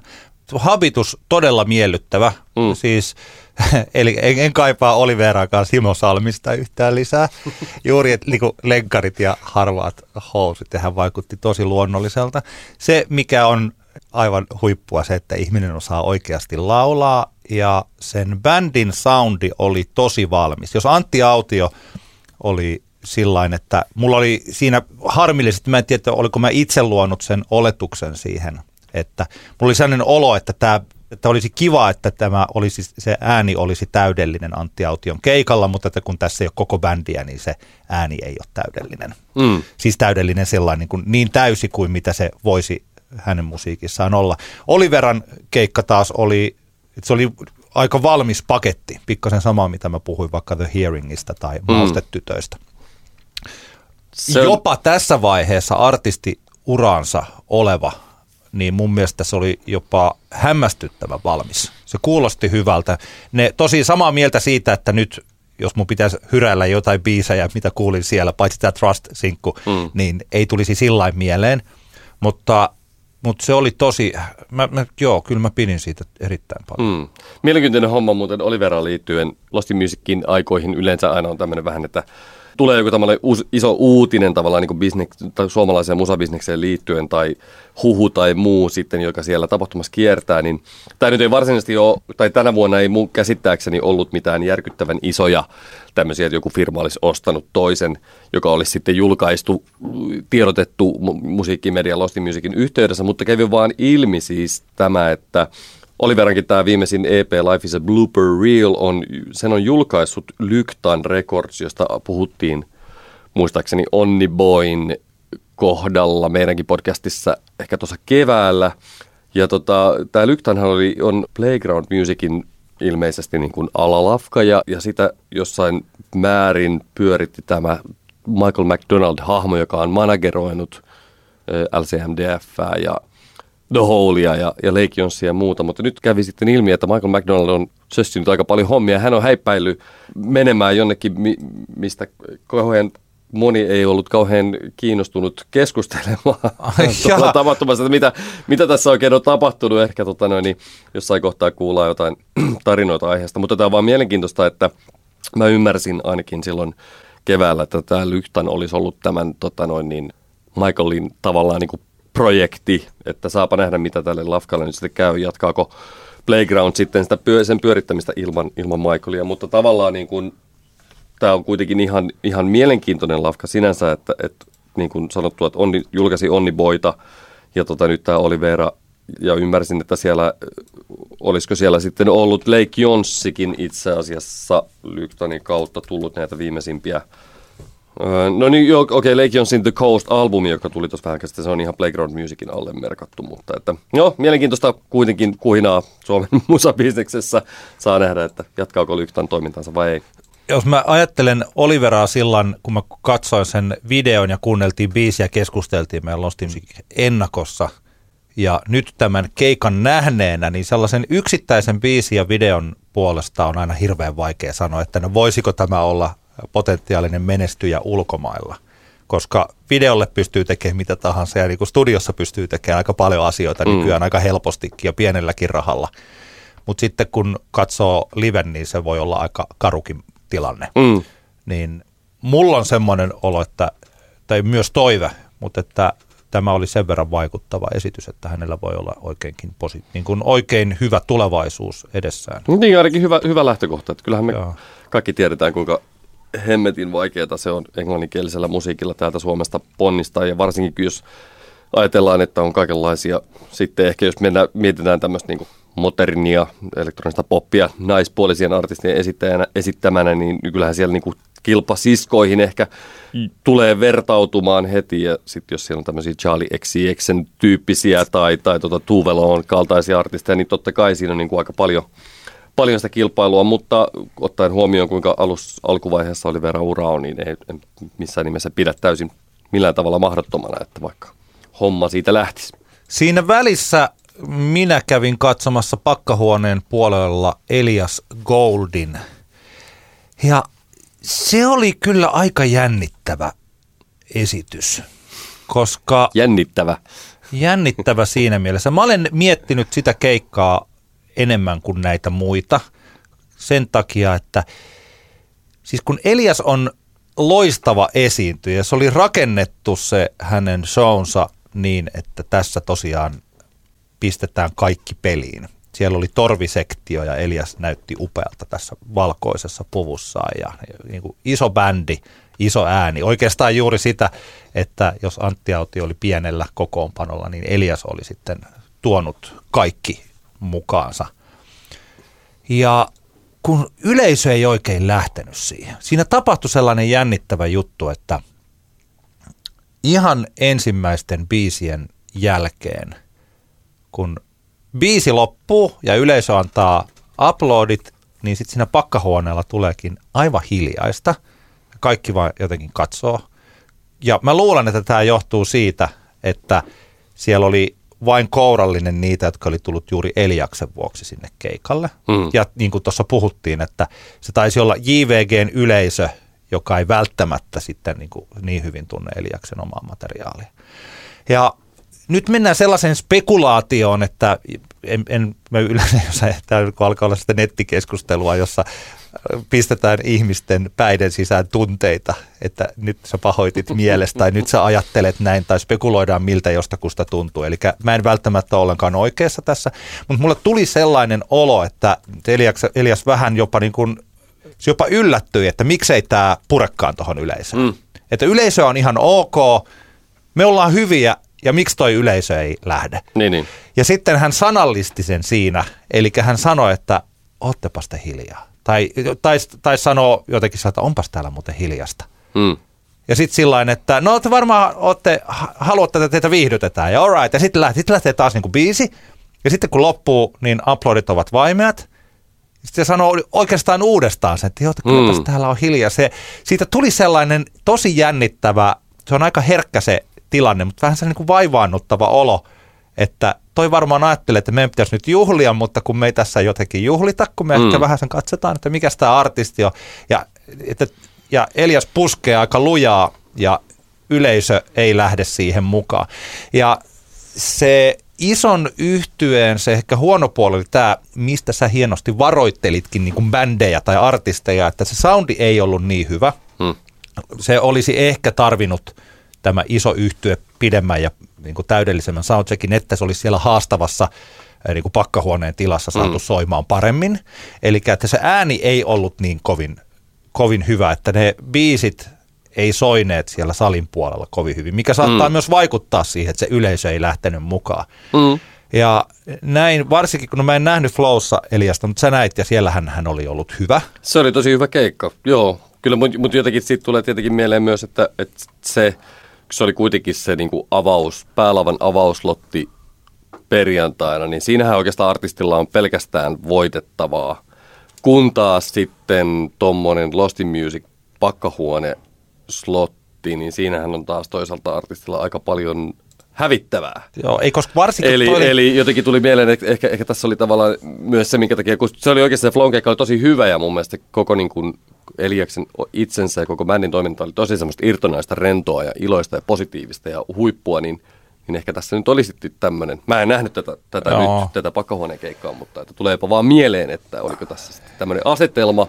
[SPEAKER 2] Habitus todella miellyttävä, mm. siis eli en, en kaipaa Oliveraakaan Simo Salmista yhtään lisää. Juuri että niin lenkkarit ja harvaat housut, ja hän vaikutti tosi luonnolliselta. Se, mikä on aivan huippua se, että ihminen osaa oikeasti laulaa ja sen bändin soundi oli tosi valmis. Jos Antti Autio oli sillain, että mulla oli siinä harmillisesti, mä en tiedä, oliko mä itse luonut sen oletuksen siihen, että mulla oli sellainen olo, että tämä että olisi kiva, että tämä olisi, se ääni olisi täydellinen Antti Aution keikalla, mutta että kun tässä ei ole koko bändiä, niin se ääni ei ole täydellinen. Mm. Siis täydellinen sellainen niin, kuin, niin täysi kuin mitä se voisi hänen musiikissaan olla. Oliveran keikka taas oli, se oli aika valmis paketti, pikkasen sama mitä mä puhuin vaikka The Hearingista tai mm. Maustetytöistä. Se... Jopa tässä vaiheessa artisti uraansa oleva, niin mun mielestä se oli jopa hämmästyttävän valmis. Se kuulosti hyvältä. Ne tosi samaa mieltä siitä, että nyt jos mun pitäisi hyräillä jotain biisejä, mitä kuulin siellä, paitsi tämä Trust-sinkku, mm. niin ei tulisi sillä mieleen. Mutta mutta se oli tosi, mä, mä, joo, kyllä mä pidin siitä erittäin paljon. Mm.
[SPEAKER 3] Mielenkiintoinen homma muuten Olivera liittyen Lost Musicin aikoihin yleensä aina on tämmöinen vähän, että tulee joku tämmöinen uus, iso uutinen tavallaan niin business, tai suomalaiseen musabisnekseen liittyen tai huhu tai muu sitten, joka siellä tapahtumassa kiertää, niin tämä nyt ei varsinaisesti ole, tai tänä vuonna ei mun käsittääkseni ollut mitään järkyttävän isoja tämmöisiä, että joku firma olisi ostanut toisen, joka olisi sitten julkaistu, tiedotettu musiikkimedia Lost Musicin yhteydessä, mutta kävi vaan ilmi siis tämä, että Oliverankin tämä viimeisin EP Life is a Blooper Reel on, sen on julkaissut Lyktan Records, josta puhuttiin muistaakseni Onni Boyn kohdalla meidänkin podcastissa ehkä tuossa keväällä. Ja tota, tämä Lyktanhan oli, on Playground Musicin ilmeisesti niin kuin alalafka ja, ja sitä jossain määrin pyöritti tämä Michael McDonald-hahmo, joka on manageroinut LCMDF ja The Holea ja, ja Lake Jonsia ja muuta, mutta nyt kävi sitten ilmi, että Michael McDonald on sössinyt aika paljon hommia. Hän on häippäillyt menemään jonnekin, mi, mistä kauhean moni ei ollut kauhean kiinnostunut keskustelemaan tuolla tapahtumassa, että mitä, mitä tässä oikein on tapahtunut. Ehkä tota noin, niin jossain kohtaa kuullaan jotain tarinoita aiheesta, mutta tämä on vaan mielenkiintoista, että mä ymmärsin ainakin silloin keväällä, että tämä Lyhtan olisi ollut tämän tota noin, niin Michaelin tavallaan niin kuin projekti, että saapa nähdä, mitä tälle lafkalle nyt sitten käy, jatkaako Playground sitten sitä pyö, sen pyörittämistä ilman, ilman Michaelia, mutta tavallaan niin kuin, tämä on kuitenkin ihan, ihan mielenkiintoinen lafka sinänsä, että, että niin kuin sanottu, että Onni, julkaisi Onni Boita ja tota, nyt tämä Olivera. Ja ymmärsin, että siellä, olisiko siellä sitten ollut Lake Jonssikin itse asiassa Lyktonin kautta tullut näitä viimeisimpiä no niin, joo, okei, okay, Lake Jonsin The Coast-albumi, joka tuli tuossa vähän käsittää, se on ihan Playground Musicin alle merkattu, mutta että, joo, mielenkiintoista kuitenkin kuhinaa Suomen musabisneksessä. Saa nähdä, että jatkaako Lyktan toimintansa vai ei.
[SPEAKER 2] Jos mä ajattelen Oliveraa silloin, kun mä katsoin sen videon ja kuunneltiin biisiä ja keskusteltiin meidän Lost Music ennakossa, ja nyt tämän keikan nähneenä, niin sellaisen yksittäisen biisin ja videon puolesta on aina hirveän vaikea sanoa, että no voisiko tämä olla potentiaalinen menestyjä ulkomailla, koska videolle pystyy tekemään mitä tahansa ja niin kuin studiossa pystyy tekemään aika paljon asioita mm. nykyään aika helpostikin ja pienelläkin rahalla. Mutta sitten kun katsoo liven, niin se voi olla aika karukin tilanne. Mm. Niin mulla on semmoinen olo, että, tai myös toive, mutta että tämä oli sen verran vaikuttava esitys, että hänellä voi olla oikeinkin posi- niin kuin oikein hyvä tulevaisuus edessään.
[SPEAKER 3] Niin, ainakin hyvä, hyvä lähtökohta. Että kyllähän me Joo. kaikki tiedetään, kuinka hemmetin vaikeaa se on englanninkielisellä musiikilla täältä Suomesta ponnistaa. Ja varsinkin jos ajatellaan, että on kaikenlaisia, sitten ehkä jos mennään, mietitään tämmöistä niin modernia, elektronista poppia naispuolisien artistien esittäjänä, esittämänä, niin kyllähän siellä niin kuin kilpasiskoihin ehkä tulee vertautumaan heti. Ja sitten jos siellä on tämmöisiä Charlie XCXn tyyppisiä tai, tai tuota Tuveloon kaltaisia artisteja, niin totta kai siinä on niin kuin aika paljon – paljon sitä kilpailua, mutta ottaen huomioon, kuinka alus, alkuvaiheessa oli Vera ura niin ei en missään nimessä pidä täysin millään tavalla mahdottomana, että vaikka homma siitä lähtisi.
[SPEAKER 2] Siinä välissä minä kävin katsomassa pakkahuoneen puolella Elias Goldin. Ja se oli kyllä aika jännittävä esitys, koska...
[SPEAKER 3] Jännittävä.
[SPEAKER 2] Jännittävä siinä mielessä. Mä olen miettinyt sitä keikkaa enemmän kuin näitä muita sen takia, että siis kun Elias on loistava esiintyjä, se oli rakennettu se hänen shownsa niin, että tässä tosiaan pistetään kaikki peliin. Siellä oli torvisektio ja Elias näytti upealta tässä valkoisessa puvussaan ja niin kuin iso bändi, iso ääni. Oikeastaan juuri sitä, että jos Antti Auti oli pienellä kokoonpanolla, niin Elias oli sitten tuonut kaikki mukaansa. Ja kun yleisö ei oikein lähtenyt siihen, siinä tapahtui sellainen jännittävä juttu, että ihan ensimmäisten biisien jälkeen, kun biisi loppuu ja yleisö antaa uploadit, niin sitten siinä pakkahuoneella tuleekin aivan hiljaista. Kaikki vaan jotenkin katsoo. Ja mä luulen, että tämä johtuu siitä, että siellä oli vain kourallinen niitä, jotka oli tullut juuri Eliaksen vuoksi sinne keikalle. Mm. Ja niin kuin tuossa puhuttiin, että se taisi olla JVGn yleisö, joka ei välttämättä sitten niin, kuin niin hyvin tunne Eliaksen omaa materiaalia. Ja nyt mennään sellaiseen spekulaatioon, että en, en mä yleensä, jos tämä kun alkaa olla sitä nettikeskustelua, jossa pistetään ihmisten päiden sisään tunteita, että nyt sä pahoitit mielestä tai nyt sä ajattelet näin tai spekuloidaan miltä jostakusta tuntuu. Eli mä en välttämättä ollenkaan oikeassa tässä, mutta mulle tuli sellainen olo, että Elias, Elias vähän jopa niin kuin, se jopa yllättyi, että miksei tämä purekkaan tuohon yleisöön. Mm. Että yleisö on ihan ok, me ollaan hyviä ja miksi toi yleisö ei lähde.
[SPEAKER 3] Niin, niin.
[SPEAKER 2] Ja sitten hän sanallisti sen siinä, eli hän sanoi, että oottepas te hiljaa. Tai, tai, tai sanoo jotenkin, että onpas täällä muuten hiljasta.
[SPEAKER 3] Mm.
[SPEAKER 2] Ja sitten sillä että no te varmaan ootte, haluatte, että teitä viihdytetään. Ja alright. Ja sitten lähtee, sit lähtee taas niinku biisi. Ja sitten kun loppuu, niin uploadit ovat vaimeat. Sitten se sanoo oikeastaan uudestaan sen, että joo, kylläpäs mm. täällä on hiljaa. Se, siitä tuli sellainen tosi jännittävä, se on aika herkkä se tilanne, mutta vähän sellainen niin kuin vaivaannuttava olo, että toi varmaan ajattelee, että meidän pitäisi nyt juhlia, mutta kun me ei tässä jotenkin juhlita, kun me mm. ehkä vähän sen katsotaan, että mikä tämä artisti on. Ja, että, ja Elias puskee aika lujaa ja yleisö ei lähde siihen mukaan. Ja se ison yhtyeen se ehkä huono puoli oli tämä, mistä sä hienosti varoittelitkin niin kuin bändejä tai artisteja, että se soundi ei ollut niin hyvä. Mm. Se olisi ehkä tarvinnut tämä iso yhtye pidemmän ja niin kuin täydellisemmän soundcheckin, että se olisi siellä haastavassa niin kuin pakkahuoneen tilassa saatu mm. soimaan paremmin. Eli että se ääni ei ollut niin kovin, kovin hyvä, että ne biisit ei soineet siellä salin puolella kovin hyvin, mikä saattaa mm. myös vaikuttaa siihen, että se yleisö ei lähtenyt mukaan. Mm. Ja näin, varsinkin kun no mä en nähnyt Flowssa Eliasta, mutta sä näit ja siellähän hän oli ollut hyvä.
[SPEAKER 3] Se oli tosi hyvä keikka, joo. Kyllä, mutta mut jotenkin siitä tulee tietenkin mieleen myös, että, että se se oli kuitenkin se niin kuin avaus, päälavan avauslotti perjantaina, niin siinähän oikeastaan artistilla on pelkästään voitettavaa. Kun taas sitten tuommoinen Lost in Music pakkahuone slotti, niin siinähän on taas toisaalta artistilla aika paljon hävittävää.
[SPEAKER 2] Joo, ei koska varsinkin
[SPEAKER 3] eli,
[SPEAKER 2] oli...
[SPEAKER 3] eli jotenkin tuli mieleen, että ehkä, ehkä tässä oli tavallaan myös se, minkä takia, kun se oli oikeasti se Flown oli tosi hyvä ja mun mielestä koko niin kuin Eliaksen itsensä ja koko bändin toiminta oli tosi semmoista irtonaista, rentoa ja iloista ja positiivista ja huippua, niin, niin ehkä tässä nyt olisi tämmöinen, mä en nähnyt tätä, tätä nyt, tätä pakkahuoneen keikkaa, mutta että tulee jopa vaan mieleen, että oliko tässä tämmöinen asetelma,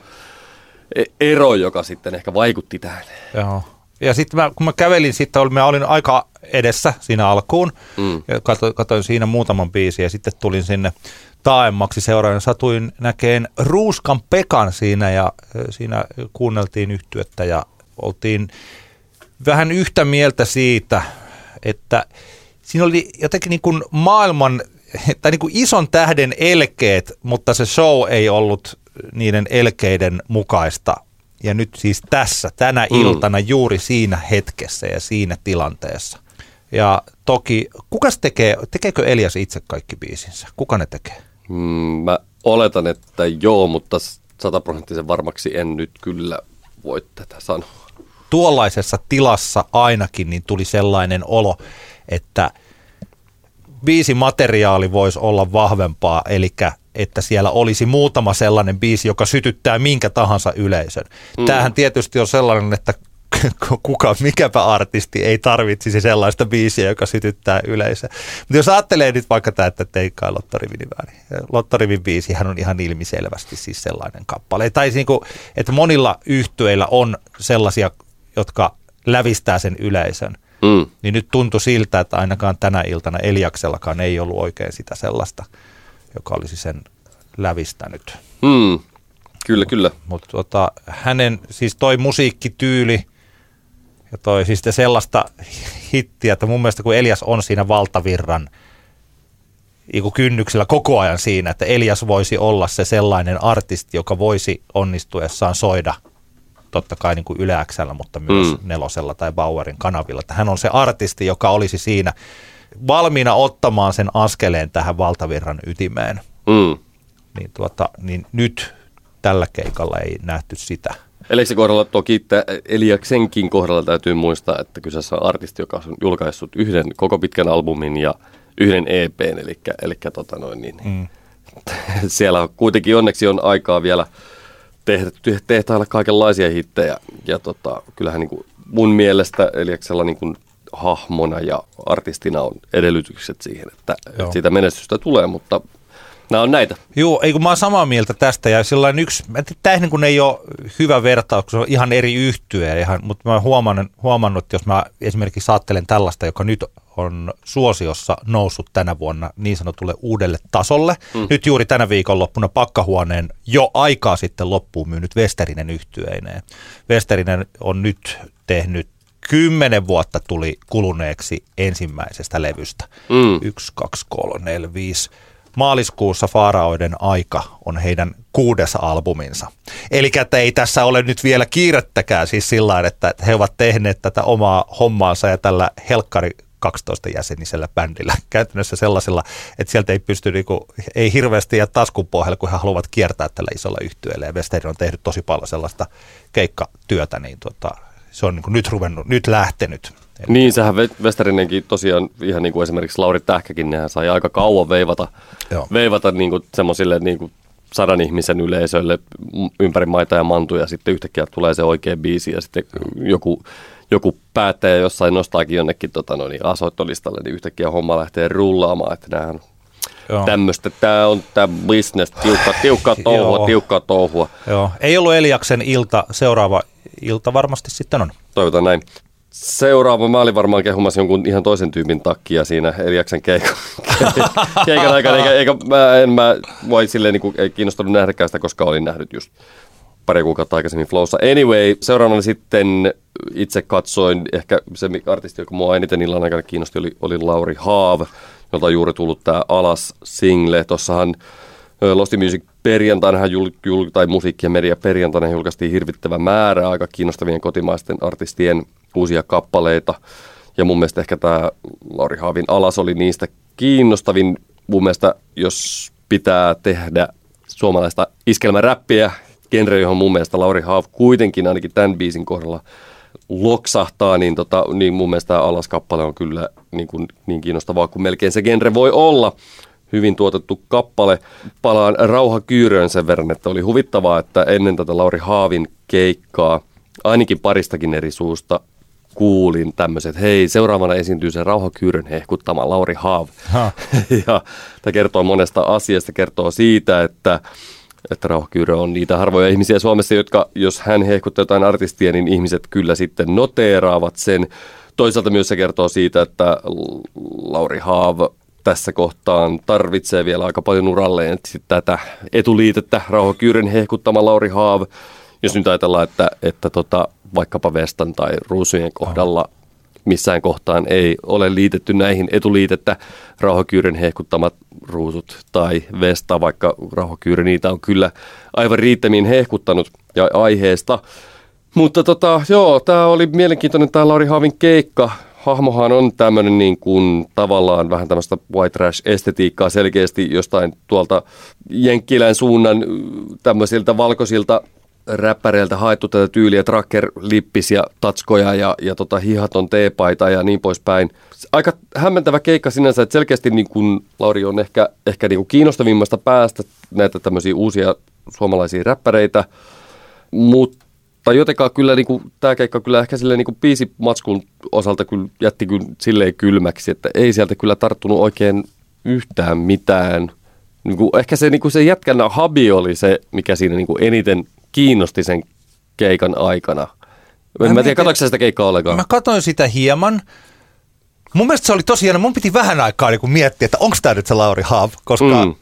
[SPEAKER 3] e, ero, joka sitten ehkä vaikutti tähän.
[SPEAKER 2] Joo. Ja sitten mä, kun mä kävelin, sitten mä olin aika edessä siinä alkuun, mm. ja katsoin, katsoin siinä muutaman biisin ja sitten tulin sinne taaemmaksi seuraan. Satuin näkeen Ruuskan Pekan siinä ja siinä kuunneltiin yhtyettä ja oltiin vähän yhtä mieltä siitä, että siinä oli jotenkin niin kuin maailman tai niin kuin ison tähden elkeet, mutta se show ei ollut niiden elkeiden mukaista. Ja nyt siis tässä, tänä mm. iltana, juuri siinä hetkessä ja siinä tilanteessa. Ja toki, kuka tekee, tekeekö Elias itse kaikki biisinsä? Kuka ne tekee?
[SPEAKER 3] Mm, mä oletan, että joo, mutta sataprosenttisen varmaksi en nyt kyllä voi tätä sanoa.
[SPEAKER 2] Tuollaisessa tilassa ainakin niin tuli sellainen olo, että biisi materiaali voisi olla vahvempaa, eli että siellä olisi muutama sellainen biisi, joka sytyttää minkä tahansa yleisön. Mm. Tämähän tietysti on sellainen, että kuka, mikäpä artisti ei tarvitsisi sellaista biisiä, joka sytyttää yleisöä. Mutta jos ajattelee nyt vaikka tämä, että teikkaa Lottorivin niin Lottorivin biisi, hän on ihan ilmiselvästi siis sellainen kappale. Tai niin kuin, että monilla yhtyeillä on sellaisia, jotka lävistää sen yleisön. Mm. Niin nyt tuntui siltä, että ainakaan tänä iltana Eliaksellakaan ei ollut oikein sitä sellaista, joka olisi sen lävistänyt.
[SPEAKER 3] Mm. Kyllä, mut, kyllä.
[SPEAKER 2] Mutta tota, hänen, siis toi musiikkityyli – ja toi siis sellaista hittiä, että mun mielestä kun Elias on siinä valtavirran kynnyksellä koko ajan siinä, että Elias voisi olla se sellainen artisti, joka voisi onnistuessaan soida totta kai niin kuin mutta myös mm. Nelosella tai Bauerin kanavilla. Että hän on se artisti, joka olisi siinä valmiina ottamaan sen askeleen tähän valtavirran ytimeen.
[SPEAKER 3] Mm.
[SPEAKER 2] Niin, tuota, niin nyt tällä keikalla ei nähty sitä.
[SPEAKER 3] Eleksin kohdalla toki, Eliaksenkin kohdalla täytyy muistaa, että kyseessä on artisti, joka on julkaissut yhden koko pitkän albumin ja yhden EPn, eli, eli tota noin, niin, mm. siellä kuitenkin onneksi on aikaa vielä tehdä, tehtailla kaikenlaisia hittejä. Ja tota, kyllähän niin kuin mun mielestä Eliaksella niin kuin hahmona ja artistina on edellytykset siihen, että, että siitä menestystä tulee, mutta nämä on näitä.
[SPEAKER 2] Joo, ei kun mä oon samaa mieltä tästä ja sellainen yksi, tämä niin ei ole hyvä vertaus, kun se on ihan eri yhtye, ihan, mutta mä oon huomannut, huomannut, että jos mä esimerkiksi ajattelen tällaista, joka nyt on suosiossa noussut tänä vuonna niin sanotulle uudelle tasolle. Mm. Nyt juuri tänä viikonloppuna pakkahuoneen jo aikaa sitten loppuun myynyt Westerinen yhtyeineen. Westerinen on nyt tehnyt kymmenen vuotta tuli kuluneeksi ensimmäisestä levystä.
[SPEAKER 3] Mm.
[SPEAKER 2] Yksi, kaksi, kolme, neljä, viisi. Maaliskuussa Faaraoiden aika on heidän kuudes albuminsa. Eli että ei tässä ole nyt vielä kiirettäkään siis sillä että he ovat tehneet tätä omaa hommaansa ja tällä helkkari 12 jäsenisellä bändillä käytännössä sellaisella, että sieltä ei pysty niinku, ei hirveästi ja taskun pohjalle, kun he haluavat kiertää tällä isolla yhtyeellä. Ja Westerin on tehnyt tosi paljon sellaista keikkatyötä, niin tota, se on niinku nyt ruvennut, nyt lähtenyt. Eli
[SPEAKER 3] Niin, sehän Ve- Westerinenkin tosiaan, ihan niin kuin esimerkiksi Lauri Tähkäkin, nehän sai aika kauan veivata,
[SPEAKER 2] Joo.
[SPEAKER 3] veivata niin kuin semmoisille niin kuin sadan ihmisen yleisöille ympäri maita ja mantuja, sitten yhtäkkiä tulee se oikea biisi ja sitten joku, joku päättäjä jossain nostaakin jonnekin tota, no niin, asoittolistalle, niin yhtäkkiä homma lähtee rullaamaan, että
[SPEAKER 2] Joo.
[SPEAKER 3] Tämmöistä, tämä on tämä business, tiukka, tiukkaa touhua,
[SPEAKER 2] Joo.
[SPEAKER 3] tiukkaa touhua.
[SPEAKER 2] Joo, ei ollut Eliaksen ilta, seuraava ilta varmasti sitten on.
[SPEAKER 3] Toivotaan näin. Seuraava, mä olin varmaan kehumassa jonkun ihan toisen tyypin takia siinä Eliaksen keikan, keikan aikana, eikä, eikä mä, en mä voi silleen niin kuin, ei kiinnostunut nähdäkään sitä, koska olin nähnyt just pari kuukautta aikaisemmin Flowssa. Anyway, seuraavana sitten itse katsoin, ehkä se artisti, joka mua eniten illan aikana kiinnosti, oli, oli Lauri Haav, jolta on juuri tullut tämä Alas single. Tossahan ö, Losti Music perjantaina jul, jul, tai musiikki ja media perjantaina julkaistiin hirvittävä määrä aika kiinnostavien kotimaisten artistien uusia kappaleita. Ja mun mielestä ehkä tämä Lauri Haavin Alas oli niistä kiinnostavin. Mun mielestä, jos pitää tehdä suomalaista iskelmäräppiä, genre, johon mun mielestä Lauri Haav kuitenkin ainakin tämän biisin kohdalla loksahtaa, niin, tota, niin mun mielestä tämä Alas-kappale on kyllä niin, kuin, niin kiinnostavaa kuin melkein se genre voi olla. Hyvin tuotettu kappale. Palaan Rauha Kyyröön sen verran, että oli huvittavaa, että ennen tätä Lauri Haavin keikkaa, ainakin paristakin eri suusta, kuulin tämmöiset, hei, seuraavana esiintyy se Rauha Kyyrön hehkuttama Lauri Haav.
[SPEAKER 2] Ha.
[SPEAKER 3] ja tämä kertoo monesta asiasta, kertoo siitä, että että Rauha Kyyrö on niitä harvoja ihmisiä Suomessa, jotka, jos hän hehkuttaa jotain artistia, niin ihmiset kyllä sitten noteeraavat sen. Toisaalta myös se kertoo siitä, että Lauri Haav tässä kohtaan tarvitsee vielä aika paljon uralleen tätä etuliitettä Rauha Kyyrön hehkuttama Lauri Haav. Jos nyt ajatellaan, että, että tota, vaikkapa Vestan tai Ruusujen kohdalla missään kohtaan ei ole liitetty näihin etuliitettä rauhakyyren hehkuttamat ruusut tai Vesta, vaikka rauhakyyri niitä on kyllä aivan riittämiin hehkuttanut ja aiheesta. Mutta tota, joo, tämä oli mielenkiintoinen tämä Lauri Haavin keikka. Hahmohan on tämmöinen niin kuin tavallaan vähän tämmöistä white trash-estetiikkaa selkeästi jostain tuolta Jenkkilän suunnan tämmöisiltä valkoisilta räppäreiltä haettu tätä tyyliä, tracker, lippis ja tatskoja ja, ja tota, hihaton teepaita ja niin poispäin. Aika hämmentävä keikka sinänsä, että selkeästi niin kuin Lauri on ehkä, ehkä niin kuin kiinnostavimmasta päästä näitä tämmöisiä uusia suomalaisia räppäreitä, mutta jotenkaan kyllä niin kuin, tämä keikka kyllä ehkä silleen niin biisimatskun osalta kyllä jätti kyllä silleen kylmäksi, että ei sieltä kyllä tarttunut oikein yhtään mitään. Niin kuin, ehkä se, niin kuin se jätkän habi oli se, mikä siinä niin eniten kiinnosti sen keikan aikana. Mä,
[SPEAKER 2] Mä
[SPEAKER 3] mä en
[SPEAKER 2] mietin-
[SPEAKER 3] tiedä, katsoiko sä sitä keikkaa ollenkaan?
[SPEAKER 2] Mä katsoin sitä hieman. Mun mielestä se oli tosiaan, mun piti vähän aikaa niin miettiä, että onko tämä nyt se Lauri Haav, koska
[SPEAKER 3] Mm.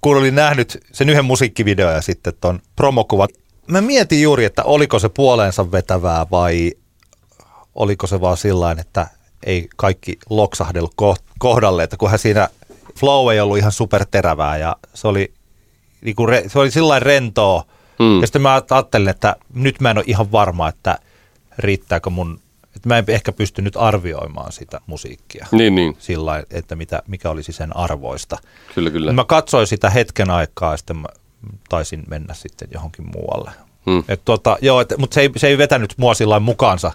[SPEAKER 2] kun olin nähnyt sen yhden musiikkivideon ja sitten ton promokuvan, mä mietin juuri, että oliko se puoleensa vetävää vai oliko se vaan sillain, että ei kaikki loksahdellut ko- kohdalle, että kunhan siinä flow ei ollut ihan superterävää ja se oli, niin kuin re- se oli sillain rentoa.
[SPEAKER 3] Mm.
[SPEAKER 2] Mm. Ja sitten mä ajattelin, että nyt mä en ole ihan varma, että riittääkö mun, että mä en ehkä pysty nyt arvioimaan sitä musiikkia
[SPEAKER 3] Niin, niin,
[SPEAKER 2] sillä että mitä, mikä olisi sen arvoista.
[SPEAKER 3] kyllä, kyllä.
[SPEAKER 2] Mä katsoin sitä hetken aikaa ja sitten mä taisin mennä sitten johonkin muualle.
[SPEAKER 3] Hmm.
[SPEAKER 2] Et tota, joo, et, mutta se ei, se ei vetänyt mua sillä mukaansa,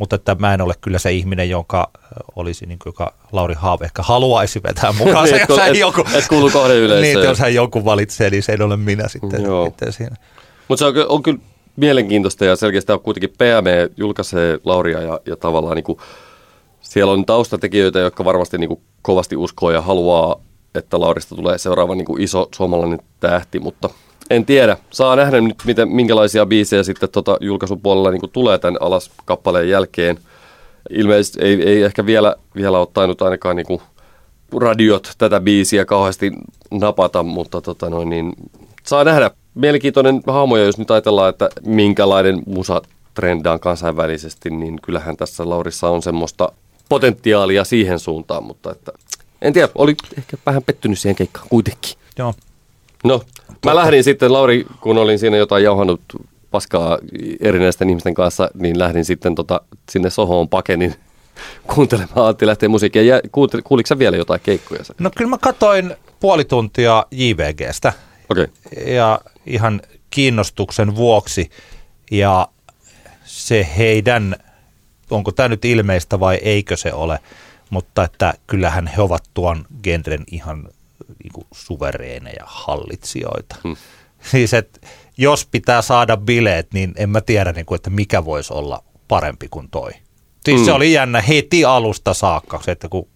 [SPEAKER 2] mutta että mä en ole kyllä se ihminen, jonka olisi, niin kuin, joka Lauri Haave ehkä haluaisi vetää mukaansa.
[SPEAKER 3] Et-
[SPEAKER 2] jos hän
[SPEAKER 3] et-
[SPEAKER 2] joku,
[SPEAKER 3] et kuulu kohdeyleisöön.
[SPEAKER 2] niin, että jos hän joku valitsee, niin se ei ole minä sitten,
[SPEAKER 3] Joo.
[SPEAKER 2] sitten siinä.
[SPEAKER 3] Mutta se on, on kyllä mielenkiintoista ja selkeästi on kuitenkin PME julkaisee Lauria ja, ja tavallaan niin kuin Siellä on taustatekijöitä, jotka varmasti niin kuin kovasti uskoo ja haluaa, että Laurista tulee seuraava niin kuin iso suomalainen tähti, mutta en tiedä. Saa nähdä nyt, miten, minkälaisia biisejä sitten tota julkaisupuolella niin kuin tulee tämän alas kappaleen jälkeen. Ilmeisesti ei, ei ehkä vielä, vielä ole tainnut ainakaan niin kuin radiot tätä biisiä kauheasti napata, mutta tota noin, niin saa nähdä. Mielenkiintoinen hahmo, jos nyt ajatellaan, että minkälainen musa trendaan kansainvälisesti, niin kyllähän tässä Laurissa on semmoista potentiaalia siihen suuntaan, mutta että, en tiedä, oli ehkä vähän pettynyt siihen keikkaan kuitenkin.
[SPEAKER 2] Joo.
[SPEAKER 3] No, mä lähdin sitten, Lauri, kun olin siinä jotain jauhannut paskaa erinäisten ihmisten kanssa, niin lähdin sitten tota, sinne sohoon pakenin kuuntelemaan Antti lähtee musiikkia. Ja kuuliko sä vielä jotain keikkoja?
[SPEAKER 2] No kyllä mä katoin puoli tuntia JVGstä.
[SPEAKER 3] Okei. Okay.
[SPEAKER 2] Ja ihan kiinnostuksen vuoksi. Ja se heidän, onko tämä nyt ilmeistä vai eikö se ole, mutta että kyllähän he ovat tuon genren ihan niin kuin suvereeneja hallitsijoita. Hmm. Siis että jos pitää saada bileet, niin en mä tiedä, niin kuin, että mikä voisi olla parempi kuin toi. Siis hmm. se oli jännä heti alusta saakka, että kun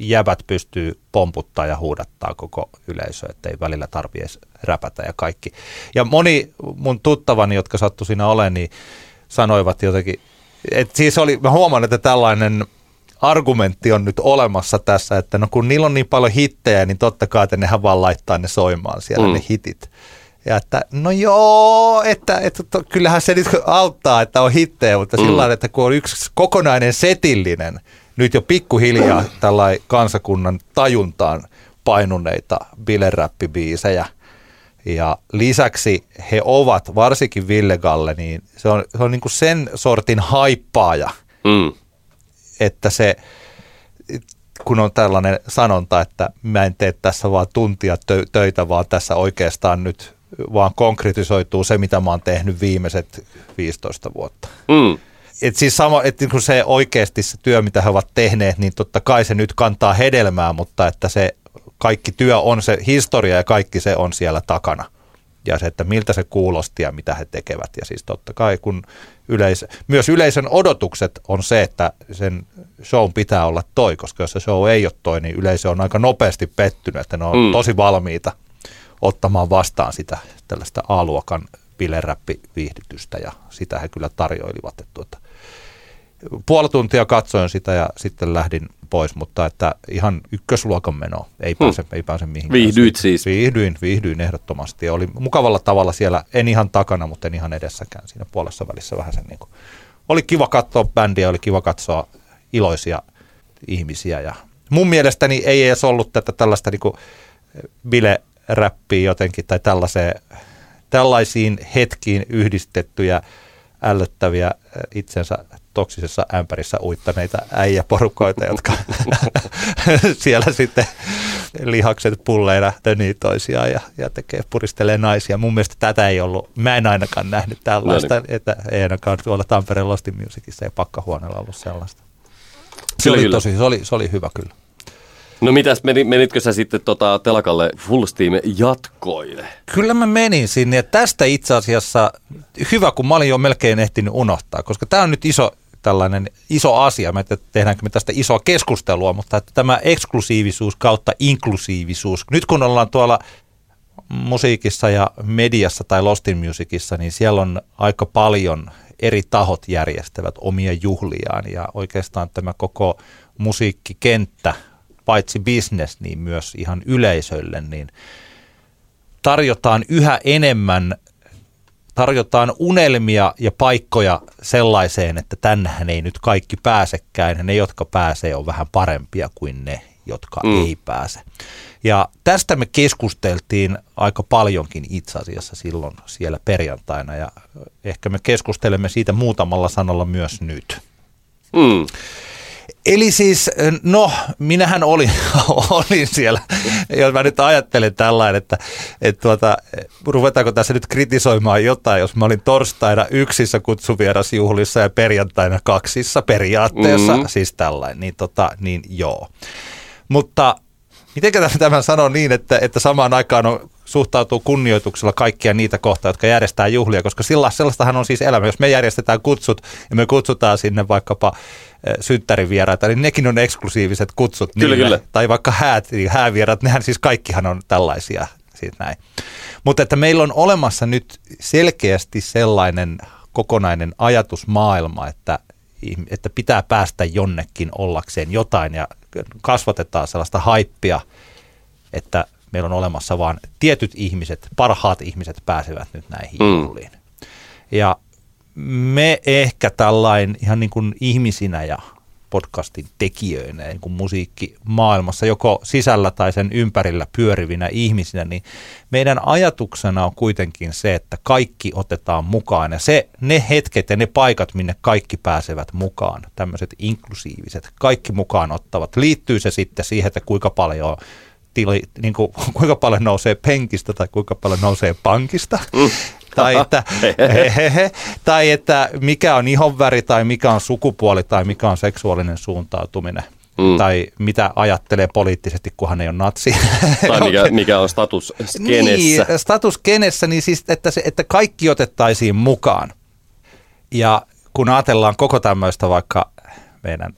[SPEAKER 2] jäbät pystyy pomputtaa ja huudattaa koko yleisö, että ei välillä tarvitse räpätä ja kaikki. Ja moni mun tuttavani, jotka sattu siinä olemaan, niin sanoivat jotenkin, että siis oli, mä huomaan, että tällainen argumentti on nyt olemassa tässä, että no kun niillä on niin paljon hittejä, niin totta kai, että nehän vaan laittaa ne soimaan siellä mm. ne hitit. Ja että no joo, että, että to, kyllähän se nyt auttaa, että on hittejä, mutta mm. sillä että kun on yksi kokonainen setillinen, nyt jo pikkuhiljaa tällainen kansakunnan tajuntaan painuneita bileräppibiisejä, ja lisäksi he ovat, varsinkin Ville Galle, niin se on, se on niin kuin sen sortin haippaaja, mm. Että se, kun on tällainen sanonta, että mä en tee tässä vaan tuntia töitä, vaan tässä oikeastaan nyt vaan konkretisoituu se, mitä mä oon tehnyt viimeiset 15 vuotta. Mm. Et siis sama, että kun se oikeasti se työ, mitä he ovat tehneet, niin totta kai se nyt kantaa hedelmää, mutta että se kaikki työ on se historia ja kaikki se on siellä takana. Ja se, että miltä se kuulosti ja mitä he tekevät. Ja siis totta kai kun yleisö, myös yleisön odotukset on se, että sen show pitää olla toi, koska jos se show ei ole toi, niin yleisö on aika nopeasti pettynyt, että ne on mm. tosi valmiita ottamaan vastaan sitä tällaista A-luokan bileräppiviihdytystä ja sitä he kyllä tarjoilivat. Että tuota, puoli tuntia katsoin sitä ja sitten lähdin pois, mutta että ihan ykkösluokan meno, ei hmm. pääse, ei pääse mihinkään.
[SPEAKER 3] Viihdyit siis?
[SPEAKER 2] Viihdyin, viihdyin ehdottomasti ja oli mukavalla tavalla siellä, en ihan takana, mutta en ihan edessäkään siinä puolessa välissä vähän sen niin kuin, oli kiva katsoa bändiä, oli kiva katsoa iloisia ihmisiä ja mun mielestäni ei edes ollut tätä tällaista niin kuin bile-räppiä jotenkin tai tällaiseen, tällaisiin hetkiin yhdistettyjä ällöttäviä itsensä toksisessa ämpärissä uittaneita äijäporukoita, jotka siellä sitten lihakset pulleina tönii toisiaan ja, ja tekee, puristelee naisia. Mun mielestä tätä ei ollut, mä en ainakaan nähnyt tällaista, no niin. että ei ainakaan tuolla Tampereen Lostin Musicissa ei pakkahuoneella ollut sellaista. Se oli, tosi, se oli, se oli hyvä kyllä.
[SPEAKER 3] No mitäs, menitkö sä sitten tota telakalle Full Steam jatkoille?
[SPEAKER 2] Kyllä mä menin sinne ja tästä itse asiassa hyvä, kun mä olin jo melkein ehtinyt unohtaa, koska tämä on nyt iso, tällainen iso asia. Mä en tehdäänkö me tästä isoa keskustelua, mutta että tämä eksklusiivisuus kautta inklusiivisuus. Nyt kun ollaan tuolla musiikissa ja mediassa tai Lost in Musicissa, niin siellä on aika paljon eri tahot järjestävät omia juhliaan ja oikeastaan tämä koko musiikkikenttä, paitsi business, niin myös ihan yleisölle, niin tarjotaan yhä enemmän tarjotaan unelmia ja paikkoja sellaiseen, että tännehän ei nyt kaikki pääsekään. Ja ne, jotka pääsee, on vähän parempia kuin ne, jotka mm. ei pääse. Ja tästä me keskusteltiin aika paljonkin itse asiassa silloin siellä perjantaina ja ehkä me keskustelemme siitä muutamalla sanalla myös nyt. Mm. Eli siis, no, minähän olin, olin siellä, ja mä nyt ajattelen tällainen, että, että tuota, ruvetaanko tässä nyt kritisoimaan jotain, jos mä olin torstaina yksissä kutsuvierasjuhlissa ja perjantaina kaksissa periaatteessa, mm-hmm. siis tällainen, niin, tota, niin joo. Mutta miten tämän sanon niin, että, että samaan aikaan on suhtautuu kunnioituksella kaikkia niitä kohtaa, jotka järjestää juhlia, koska sillä, sellaistahan on siis elämä. Jos me järjestetään kutsut ja me kutsutaan sinne vaikkapa eh, synttärivieraita, niin nekin on eksklusiiviset kutsut.
[SPEAKER 3] Kyllä,
[SPEAKER 2] niille.
[SPEAKER 3] kyllä.
[SPEAKER 2] Tai vaikka häät, niin häävierat, nehän siis kaikkihan on tällaisia. Siitä näin. Mutta että meillä on olemassa nyt selkeästi sellainen kokonainen ajatusmaailma, että, että pitää päästä jonnekin ollakseen jotain ja kasvatetaan sellaista haippia, että meillä on olemassa vain tietyt ihmiset, parhaat ihmiset pääsevät nyt näihin
[SPEAKER 3] Mm.
[SPEAKER 2] juhliin. Ja me ehkä tällain ihan niin kuin ihmisinä ja podcastin tekijöinä niin kuin musiikkimaailmassa joko sisällä tai sen ympärillä pyörivinä ihmisinä, niin meidän ajatuksena on kuitenkin se, että kaikki otetaan mukaan ja se, ne hetket ja ne paikat, minne kaikki pääsevät mukaan, tämmöiset inklusiiviset, kaikki mukaan ottavat, liittyy se sitten siihen, että kuinka paljon tili, niin kuin, kuinka paljon nousee penkistä tai kuinka paljon nousee pankista. Mm. tai, että, hehehe, tai että mikä on ihonväri tai mikä on sukupuoli tai mikä on seksuaalinen suuntautuminen. Mm. Tai mitä ajattelee poliittisesti, kun hän ei ole natsi.
[SPEAKER 3] Tai mikä, mikä on status skenessä.
[SPEAKER 2] Niin, status kenessä, niin siis, että, se, että kaikki otettaisiin mukaan. Ja kun ajatellaan koko tämmöistä vaikka meidän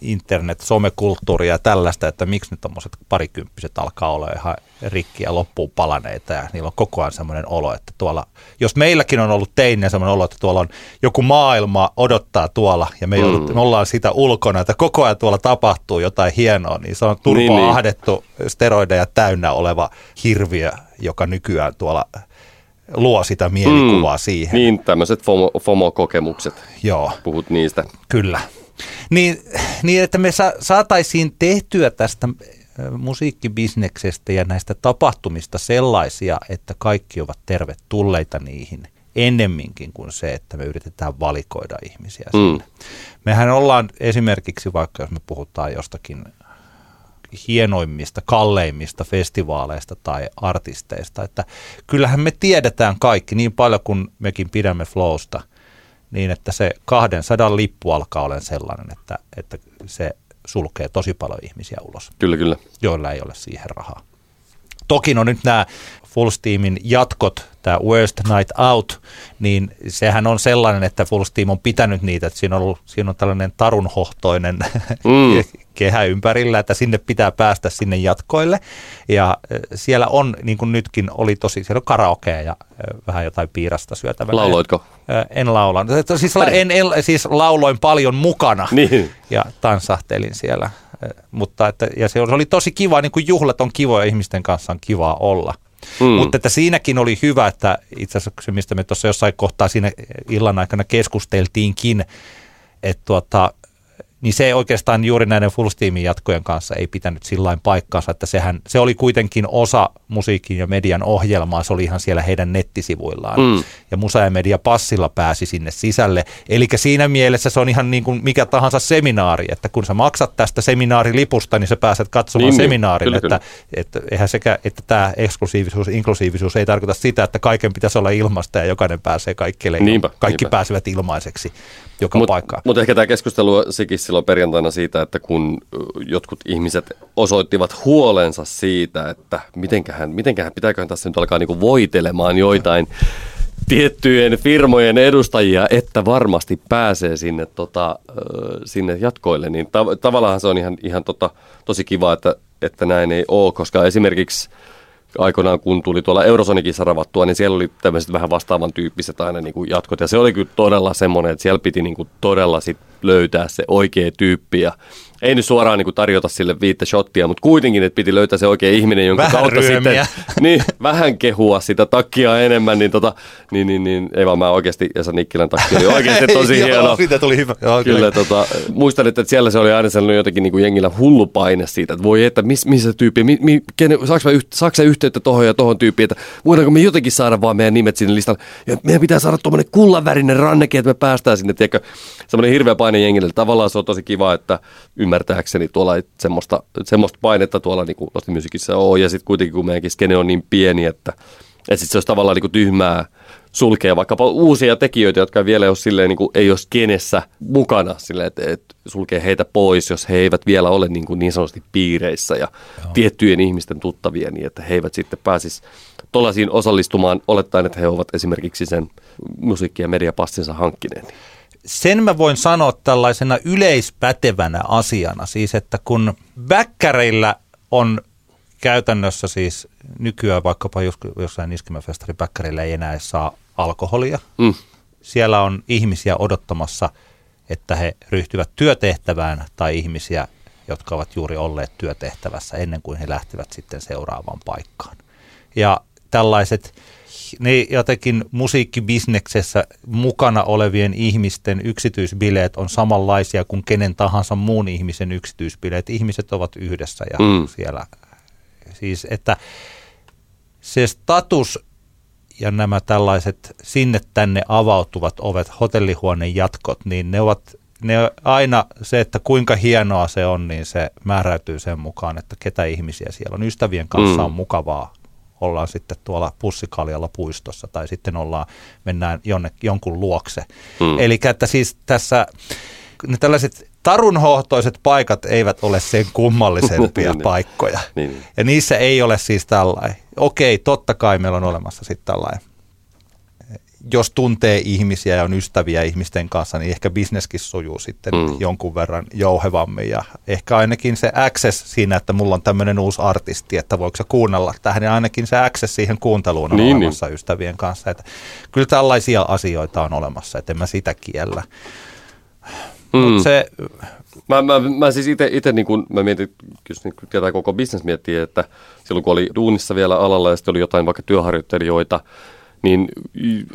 [SPEAKER 2] internet, somekulttuuria ja tällaista, että miksi nyt tuommoiset parikymppiset alkaa olla ihan rikki ja loppuun palaneita ja niillä on koko ajan semmoinen olo, että tuolla, jos meilläkin on ollut teinä semmoinen olo, että tuolla on joku maailma odottaa tuolla ja me,
[SPEAKER 3] Mm.
[SPEAKER 2] me ollaan sitä ulkona, että koko ajan tuolla tapahtuu jotain hienoa, niin se on turpoa
[SPEAKER 3] Niin, niin.
[SPEAKER 2] steroideja täynnä oleva hirviö, joka nykyään tuolla luo sitä mielikuvaa siihen.
[SPEAKER 3] Niin, tämmöiset FOMO, FOMO-kokemukset.
[SPEAKER 2] Joo.
[SPEAKER 3] Puhut niistä.
[SPEAKER 2] Kyllä. Niin, niin että me sa- saataisiin tehtyä tästä ö, musiikkibisneksestä ja näistä tapahtumista sellaisia, että kaikki ovat tervetulleita niihin ennemminkin kuin se, että me yritetään valikoida ihmisiä
[SPEAKER 3] Mm.
[SPEAKER 2] sinne. Mehän ollaan esimerkiksi, vaikka jos me puhutaan jostakin hienoimmista, kalleimmista festivaaleista tai artisteista, että kyllähän me tiedetään kaikki niin paljon kuin mekin pidämme flowsta, niin että se 200 lippu alkaa olemaan sellainen, että, että se sulkee tosi paljon ihmisiä ulos,
[SPEAKER 3] Kyllä, kyllä.
[SPEAKER 2] joilla ei ole siihen rahaa. Toki on nyt nämä Full Steamin jatkot, tämä Worst Night Out, niin sehän on sellainen, että Full Steam on pitänyt niitä, että siinä on, ollut, siinä on tällainen tarunhohtoinen
[SPEAKER 3] Mm.
[SPEAKER 2] kehä ympärillä, että sinne pitää päästä sinne jatkoille. Ja siellä on, niin kuin nytkin oli tosi, siellä on karaokea ja äh, vähän jotain piirasta syötävänä.
[SPEAKER 3] Lauloitko?
[SPEAKER 2] En laula. Siis, en, en, siis lauloin paljon mukana
[SPEAKER 3] Niin.
[SPEAKER 2] ja tanssahtelin siellä. Mutta että, ja se oli tosi kiva, niin kuin juhlat on kivoja, ihmisten kanssa on kivaa olla.
[SPEAKER 3] Mm.
[SPEAKER 2] Mutta että siinäkin oli hyvä, että itse asiassa mistä me tuossa jossain kohtaa siinä illan aikana keskusteltiinkin, että tuota, niin se oikeastaan juuri näiden Full Steamin jatkojen kanssa ei pitänyt sillain paikkaansa, että sehän, se oli kuitenkin osa musiikin ja median ohjelmaa, se oli ihan siellä heidän nettisivuillaan.
[SPEAKER 3] Mm.
[SPEAKER 2] Ja Musa ja Media passilla pääsi sinne sisälle. Eli siinä mielessä se on ihan niin kuin mikä tahansa seminaari, että kun sä maksat tästä seminaarilipusta, niin sä pääset katsomaan
[SPEAKER 3] Niin, niin.
[SPEAKER 2] seminaarin,
[SPEAKER 3] Kyllä,
[SPEAKER 2] että, että, eihän sekä, että tämä eksklusiivisuus, inklusiivisuus ei tarkoita sitä, että kaiken pitäisi olla ilmasta ja jokainen pääsee kaikille.
[SPEAKER 3] Niinpä,
[SPEAKER 2] Kaikki
[SPEAKER 3] niinpä.
[SPEAKER 2] pääsevät ilmaiseksi joka
[SPEAKER 3] Mut-
[SPEAKER 2] paikkaan.
[SPEAKER 3] Mutta ehkä tämä keskustelu sekin silloin perjantaina siitä, että kun jotkut ihmiset osoittivat huolensa siitä, että mitenköhän, mitenköhän pitääköhän tässä nyt alkaa niinku voitelemaan joitain tiettyjen firmojen edustajia, että varmasti pääsee sinne, tota, sinne jatkoille, niin tav- tavallaan se on ihan, ihan tota, tosi kiva, että, että näin ei ole, koska esimerkiksi aikoinaan, kun tuli tuolla Eurosonikin saravattua, niin siellä oli tämmöiset vähän vastaavan tyyppiset aina niin kuin jatkot. Ja se oli kyllä todella semmoinen, että siellä piti niin kuin todella sit löytää se oikea tyyppi. Ja ei nyt suoraan niin kuin tarjota sille viittä shottia, mutta kuitenkin, että piti löytää se oikea ihminen, jonka
[SPEAKER 2] Vähän
[SPEAKER 3] kautta
[SPEAKER 2] ryömiä.
[SPEAKER 3] sitten niin, vähän kehua sitä takkia enemmän. Niin, tota, niin, niin, niin ei vaan mä oikeasti, Esa Nikkilän takki oli oikeasti tosi
[SPEAKER 2] Joo,
[SPEAKER 3] hieno.
[SPEAKER 2] siitä tuli hyvä. Joo,
[SPEAKER 3] Kyllä, tota, muistan, että siellä se oli aina sellainen jotenkin niin kuin jengillä hullu paine siitä, että voi että miss, missä tyyppi, mi, mi, kenen, saaks, mä yht, saaks sä yhteyttä tohon ja tohon tyyppiin, että voidaanko me jotenkin saada vaan meidän nimet sinne listalle. Ja meidän pitää saada tuommoinen kullanvärinen ranneke, että me päästään sinne, tiedätkö, semmoinen hirveä paine jengille. Tavallaan se on tosi kiva, että ymmärtääkseni tuolla ei semmoista, semmoista painetta tuolla niin Lost Musicissa on, ja sitten kuitenkin kun meidänkin skene on niin pieni, että, että sit se olisi tavallaan niin kuin tyhmää sulkea vaikkapa uusia tekijöitä, jotka vielä ole, silleen, niin kuin, ei ole skenessä mukana, silleen, että, että sulkee heitä pois, jos he eivät vielä ole niin, kuin niin sanotusti piireissä ja Joo. tiettyjen ihmisten tuttavia, niin että he eivät sitten pääsisi tuollaisiin osallistumaan, olettaen, että he ovat esimerkiksi sen musiikki- ja mediapassinsa hankkineet?
[SPEAKER 2] Sen mä voin sanoa tällaisena yleispätevänä asiana, siis että kun väkkäreillä on käytännössä siis nykyään vaikkapa jossain iskemäfestarin väkkärillä ei enää saa alkoholia. Mm. Siellä on ihmisiä odottamassa, että he ryhtyvät työtehtävään tai ihmisiä, jotka ovat juuri olleet työtehtävässä ennen kuin he lähtevät sitten seuraavaan paikkaan. Ja tällaiset niin jotenkin musiikkibisneksessä mukana olevien ihmisten yksityisbileet on samanlaisia kuin kenen tahansa muun ihmisen yksityisbileet. Ihmiset ovat yhdessä ja mm. siellä. Siis että se status ja nämä tällaiset sinne tänne avautuvat ovet, hotellihuoneen jatkot, niin ne ovat ne aina se, että kuinka hienoa se on, niin se määräytyy sen mukaan, että ketä ihmisiä siellä on. Ystävien kanssa mm. on mukavaa. Ollaan sitten tuolla pussikaljalla puistossa tai sitten ollaan, mennään jonne, jonkun luokse. Mm. Eli että siis tässä ne tällaiset tarunhohtoiset paikat eivät ole sen kummallisempia niin, niin. paikkoja. Niin, niin. Ja niissä ei ole siis tällainen. Okei, totta kai meillä on olemassa sitten tällainen jos tuntee ihmisiä ja on ystäviä ihmisten kanssa, niin ehkä bisneskin sujuu sitten mm. jonkun verran jouhevammin. Ja ehkä ainakin se access siinä, että mulla on tämmöinen uusi artisti, että voiko se kuunnella tähän, niin ainakin se access siihen kuunteluun on niin, niin. olemassa niin. ystävien kanssa. Että kyllä tällaisia asioita on olemassa, että en mä sitä kiellä.
[SPEAKER 3] Mm. Mut se, Mä, mä, mä siis itse niin kun, mä mietin, jos niin tietää koko bisnes miettii, että silloin kun oli duunissa vielä alalla ja sitten oli jotain vaikka työharjoittelijoita, niin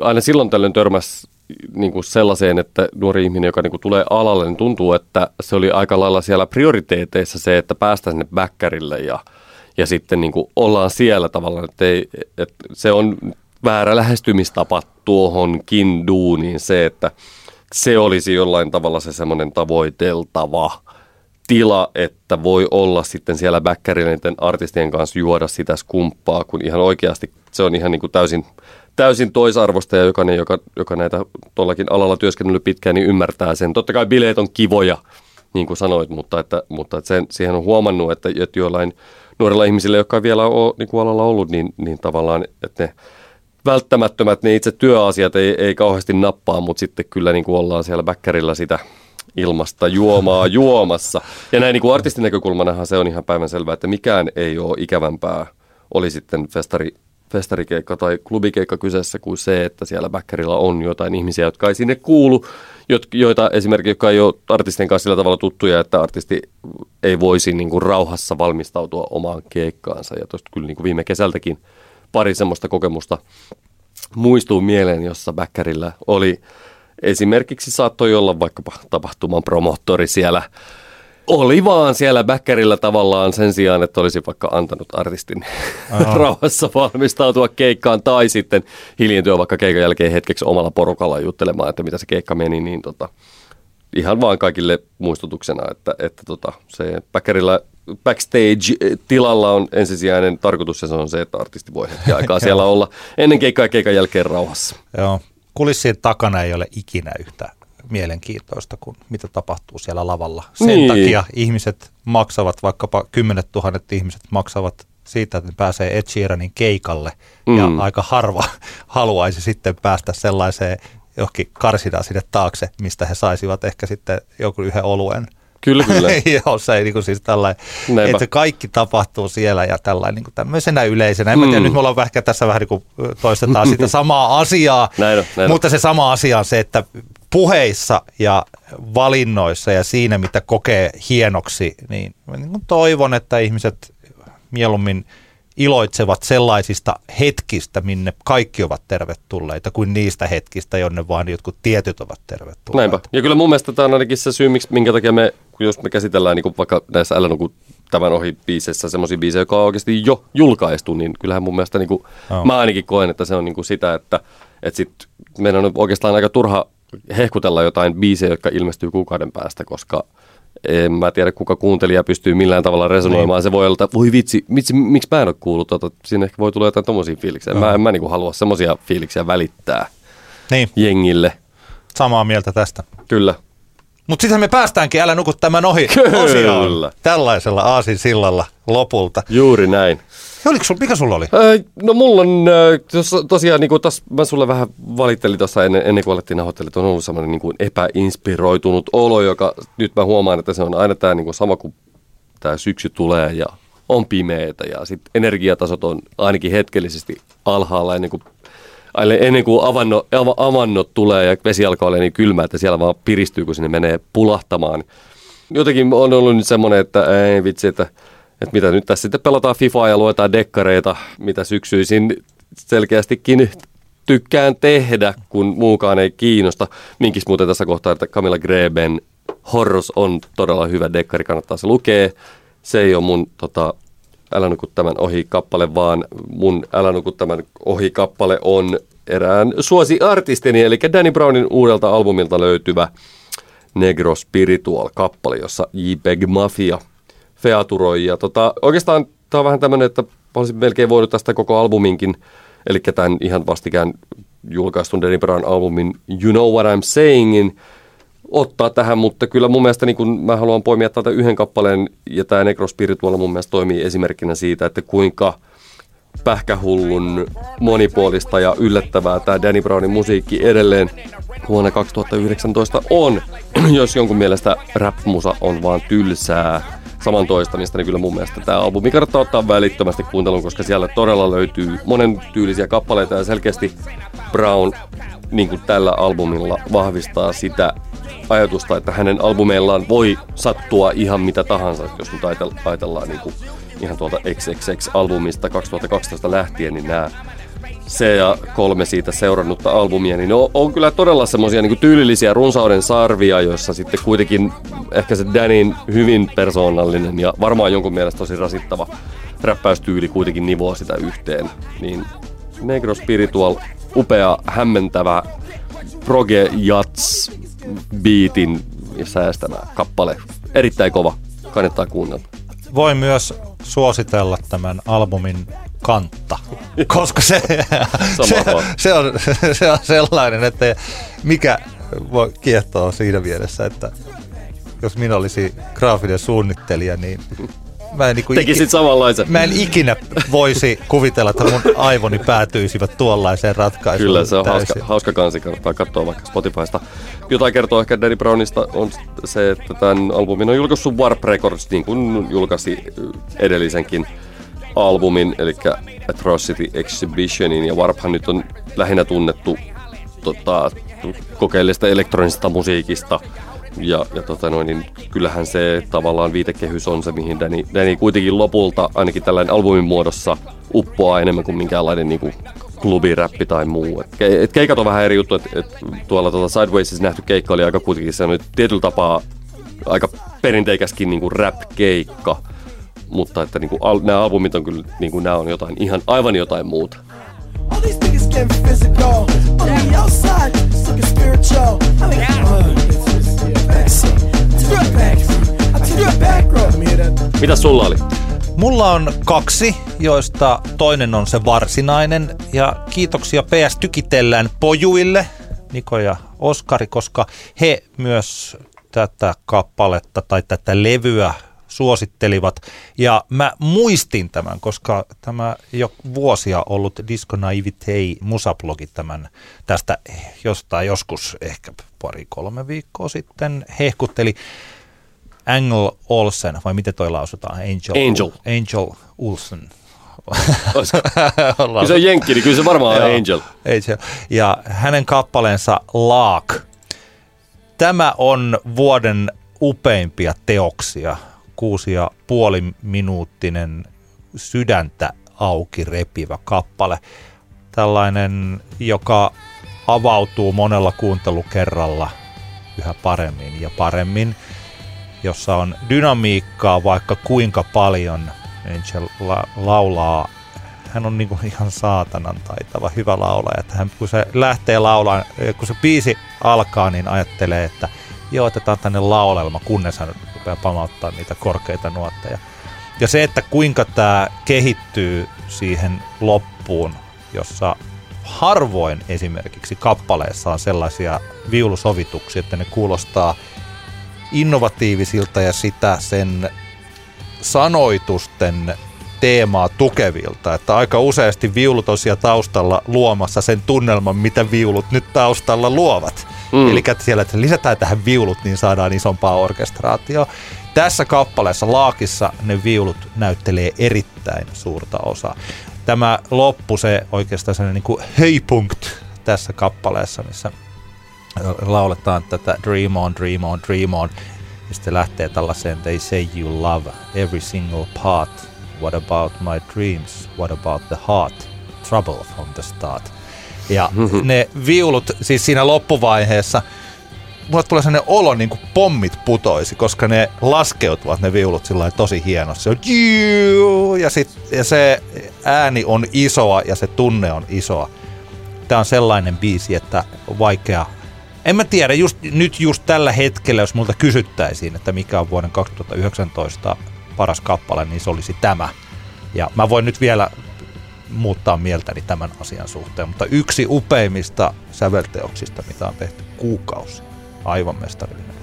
[SPEAKER 3] aina silloin tällöin törmäs niin kuin sellaiseen, että nuori ihminen, joka niin kuin tulee alalle, niin tuntuu, että se oli aika lailla siellä prioriteeteissa se, että päästään sinne bäkkärille ja, ja sitten niin kuin ollaan siellä tavallaan, että, ei, että se on väärä lähestymistapa tuohonkin duuniin se, että se olisi jollain tavalla se semmoinen tavoiteltava tila, että voi olla sitten siellä bäkkärillä artistien kanssa juoda sitä skumppaa, kun ihan oikeasti se on ihan niin kuin täysin täysin toisarvosta ja jokainen, joka, joka näitä tuollakin alalla työskennellyt pitkään, niin ymmärtää sen. Totta kai bileet on kivoja, niin kuin sanoit, mutta, että, mutta että sen, siihen on huomannut, että, että joillain nuorilla ihmisillä, jotka vielä on niin kuin alalla ollut, niin, niin tavallaan, että ne välttämättömät, ne itse työasiat ei, ei kauheasti nappaa, mutta sitten kyllä niin kuin ollaan siellä bäkkärillä sitä ilmasta juomaa juomassa. Ja näin niin kuin artistin näkökulmanahan se on ihan päivänselvää, että mikään ei ole ikävämpää, oli sitten festari festarikeikka tai klubikeikka kyseessä kuin se, että siellä backerilla on jotain ihmisiä, jotka ei sinne kuulu, joita esimerkiksi, jotka ei ole artistien kanssa sillä tavalla tuttuja, että artisti ei voisi niin kuin rauhassa valmistautua omaan keikkaansa. Ja tuosta kyllä niin kuin viime kesältäkin pari semmoista kokemusta muistuu mieleen, jossa backerillä oli esimerkiksi saattoi olla vaikkapa tapahtuman promottori siellä oli vaan siellä bäkkärillä tavallaan sen sijaan, että olisi vaikka antanut artistin rauhassa valmistautua keikkaan tai sitten hiljentyä vaikka keikan jälkeen hetkeksi omalla porukalla juttelemaan, että mitä se keikka meni, niin tota, ihan vaan kaikille muistutuksena, että, että tota, se bäkkärillä backstage-tilalla on ensisijainen tarkoitus ja se on se, että artisti voi hetken aikaa siellä olla ennen keikkaa ja keikan jälkeen rauhassa.
[SPEAKER 2] Joo, kulissien takana ei ole ikinä yhtä mielenkiintoista kuin mitä tapahtuu siellä lavalla. Sen niin. takia ihmiset maksavat, vaikkapa kymmenet tuhannet ihmiset maksavat siitä, että ne pääsee Ed Sheeranin keikalle mm. ja aika harva haluaisi sitten päästä sellaiseen johonkin karsidaan sinne taakse, mistä he saisivat ehkä sitten joku yhden oluen.
[SPEAKER 3] Kyllä, kyllä.
[SPEAKER 2] Joo, se ei niin kuin siis tällainen, Näinpä. että kaikki tapahtuu siellä ja tällainen niin kuin tämmöisenä yleisenä. En mm. tiedä, nyt me ollaan ehkä tässä vähän niin kuin toistetaan sitä samaa asiaa, näin on, näin mutta se sama asia on se, että puheissa ja valinnoissa ja siinä, mitä kokee hienoksi, niin, niin toivon, että ihmiset mieluummin iloitsevat sellaisista hetkistä, minne kaikki ovat tervetulleita, kuin niistä hetkistä, jonne vaan jotkut tietyt ovat tervetulleita.
[SPEAKER 3] Näinpä. Ja kyllä mun mielestä tämä on ainakin se syy, minkä takia me, jos me käsitellään niin kuin vaikka näissä älä tämän ohi biiseissä semmoisia biisejä, joka on oikeasti jo julkaistu, niin kyllähän mun mielestä niin kuin, oh. mä ainakin koen, että se on niin kuin sitä, että, että sit meidän on oikeastaan aika turha hehkutella jotain biisejä, jotka ilmestyy kuukauden päästä, koska en mä tiedä, kuka kuuntelija pystyy millään tavalla resonoimaan. Niin. Se voi olla, että voi vitsi, vitsi miksi mä en ole kuullut tota? Siinä ehkä voi tulla jotain tommosia fiiliksiä. Mä en mä niinku halua semmosia fiiliksiä välittää niin. jengille.
[SPEAKER 2] Samaa mieltä tästä.
[SPEAKER 3] Kyllä.
[SPEAKER 2] Mutta sitten me päästäänkin Älä nuku tämän ohi
[SPEAKER 3] Kyllä.
[SPEAKER 2] osioon tällaisella aasin sillalla lopulta.
[SPEAKER 3] Juuri näin.
[SPEAKER 2] Oliko sul, mikä sulla oli?
[SPEAKER 3] Öö, no mulla on tos, tosiaan, niin kuin tos, mä sulle vähän valittelin tuossa ennen, ennen kuin alettiin nauhoittelemaan, että on ollut semmoinen niin epäinspiroitunut olo, joka nyt mä huomaan, että se on aina tämä niin sama kuin tämä syksy tulee ja on pimeätä ja sitten energiatasot on ainakin hetkellisesti alhaalla ennen kuin ennen kuin avannot, av, avannot tulee ja vesi alkaa olla niin kylmä, että siellä vaan piristyy, kun sinne menee pulahtamaan. Jotenkin on ollut nyt semmoinen, että ei vitsi, että, että mitä nyt tässä sitten pelataan FIFAa ja luetaan dekkareita, mitä syksyisin selkeästikin tykkään tehdä, kun muukaan ei kiinnosta. Minkis muuten tässä kohtaa, että Camilla Greben Horrors on todella hyvä dekkari, kannattaa se lukea. Se ei ole mun tota, Älä nuku tämän ohi kappale, vaan mun Älä nuku tämän ohi kappale on erään suosi-artistini, eli Danny Brownin uudelta albumilta löytyvä Negro Spiritual kappale, jossa JPEG Mafia featuroi. Ja tota, oikeastaan tämä on vähän tämmöinen, että olisin melkein voinut tästä koko albuminkin, eli tämän ihan vastikään julkaistun Brown albumin You Know What I'm Sayingin, ottaa tähän, mutta kyllä mun mielestä niin kun mä haluan poimia täältä yhden kappaleen, ja tämä Necro Spiritual mun mielestä toimii esimerkkinä siitä, että kuinka pähkähullun monipuolista ja yllättävää tämä Danny Brownin musiikki edelleen vuonna 2019 on. Jos jonkun mielestä rap-musa on vaan tylsää saman toistamista, niin kyllä mun mielestä tämä albumi kannattaa ottaa välittömästi kuuntelun, koska siellä todella löytyy monen tyylisiä kappaleita ja selkeästi Brown niin kuin tällä albumilla vahvistaa sitä ajatusta, että hänen albumeillaan voi sattua ihan mitä tahansa. Jos nyt ajatellaan niin kuin ihan tuolta XXX-albumista 2012 lähtien, niin nämä se ja kolme siitä seurannutta albumia, niin ne on, on kyllä todella semmoisia niin tyylillisiä runsauden sarvia, joissa sitten kuitenkin ehkä se Danin hyvin persoonallinen ja varmaan jonkun mielestä tosi rasittava räppäystyyli kuitenkin nivoo sitä yhteen. Niin Negro Spiritual, upea, hämmentävä proge jats beatin säästämä kappale. Erittäin kova, kannattaa kuunnella.
[SPEAKER 2] Voin myös suositella tämän albumin kantta, koska se, se, se, on, se on sellainen, että mikä voi kiehtoa siinä mielessä, että jos minä olisin graafinen suunnittelija, niin
[SPEAKER 3] mä en, niin kuin Tekisit samanlaisen.
[SPEAKER 2] Mä en ikinä voisi kuvitella, että mun aivoni päätyisivät tuollaiseen ratkaisuun.
[SPEAKER 3] Kyllä, se on hauska, hauska kansi, kannattaa katsoa vaikka Spotifysta. Jotain kertoo ehkä Danny Brownista on se, että tämän albumin on julkaissut Warp Records, niin kuin julkaisi edellisenkin albumin, eli Atrocity Exhibitionin, ja Warphan nyt on lähinnä tunnettu tota, kokeellista elektronisesta musiikista, ja, ja tota noin, niin kyllähän se tavallaan viitekehys on se, mihin Danny, Danny kuitenkin lopulta, ainakin tällainen albumin muodossa, uppoaa enemmän kuin minkäänlainen niin kuin klubiräppi tai muu. Et, et keikat on vähän eri juttu, että et tuolla tuolla Sidewaysissa nähty keikka oli aika kuitenkin se tietyllä tapaa aika perinteikäskin niin rap-keikka, mutta että niin kuin, al, nämä albumit on kyllä, niin kuin, nämä on jotain ihan aivan jotain muuta. All these niggas getting physical. On the outside, it's looking spiritual. I mean, mitä sulla oli?
[SPEAKER 2] Mulla on kaksi, joista toinen on se varsinainen. Ja kiitoksia PS Tykitellään pojuille, Niko ja Oskari, koska he myös tätä kappaletta tai tätä levyä suosittelivat. Ja mä muistin tämän, koska tämä jo vuosia ollut Disco Naivitei musablogi tämän tästä jostain joskus ehkä pari-kolme viikkoa sitten hehkutteli. Angel Olsen, vai miten toi lausutaan?
[SPEAKER 3] Angel. Angel.
[SPEAKER 2] Angel Olsen.
[SPEAKER 3] kyllä se on jenkki, niin kyllä se varmaan on Angel.
[SPEAKER 2] Angel. Ja hänen kappaleensa Laak. Tämä on vuoden upeimpia teoksia kuusi ja puoli minuuttinen sydäntä auki repivä kappale. Tällainen, joka avautuu monella kuuntelukerralla yhä paremmin ja paremmin, jossa on dynamiikkaa vaikka kuinka paljon. Angel la- laulaa, hän on niin ihan saatanan taitava, hyvä laulaja, että hän, kun se lähtee laulaan, kun se biisi alkaa, niin ajattelee, että joo, otetaan tänne laulelma, kunnes hän rupeaa pamauttaa niitä korkeita nuotteja. Ja se, että kuinka tämä kehittyy siihen loppuun, jossa harvoin esimerkiksi kappaleessa on sellaisia viulusovituksia, että ne kuulostaa innovatiivisilta ja sitä sen sanoitusten teemaa tukevilta. Että aika useasti viulut on siellä taustalla luomassa sen tunnelman, mitä viulut nyt taustalla luovat. Mm. Eli siellä että lisätään tähän viulut, niin saadaan isompaa orkestraatio. Tässä kappaleessa Laakissa ne viulut näyttelee erittäin suurta osaa. Tämä loppu, se oikeastaan sellainen niin kuin höipunkt tässä kappaleessa, missä lauletaan tätä Dream on, Dream on, Dream on. Ja sitten lähtee tällaiseen They say you love every single part. What about my dreams? What about the heart? Trouble from the start. Ja ne viulut, siis siinä loppuvaiheessa, mulle tulee sellainen olo, niin kuin pommit putoisi, koska ne laskeutuvat ne viulut sillä tosi hienosti. Se on ja, sit, ja se ääni on isoa ja se tunne on isoa. Tämä on sellainen biisi, että vaikea en mä tiedä, just, nyt just tällä hetkellä, jos multa kysyttäisiin, että mikä on vuoden 2019 paras kappale, niin se olisi tämä. Ja mä voin nyt vielä muuttaa mieltäni tämän asian suhteen, mutta yksi upeimmista sävelteoksista, mitä on tehty kuukausi. Aivan mestarillinen.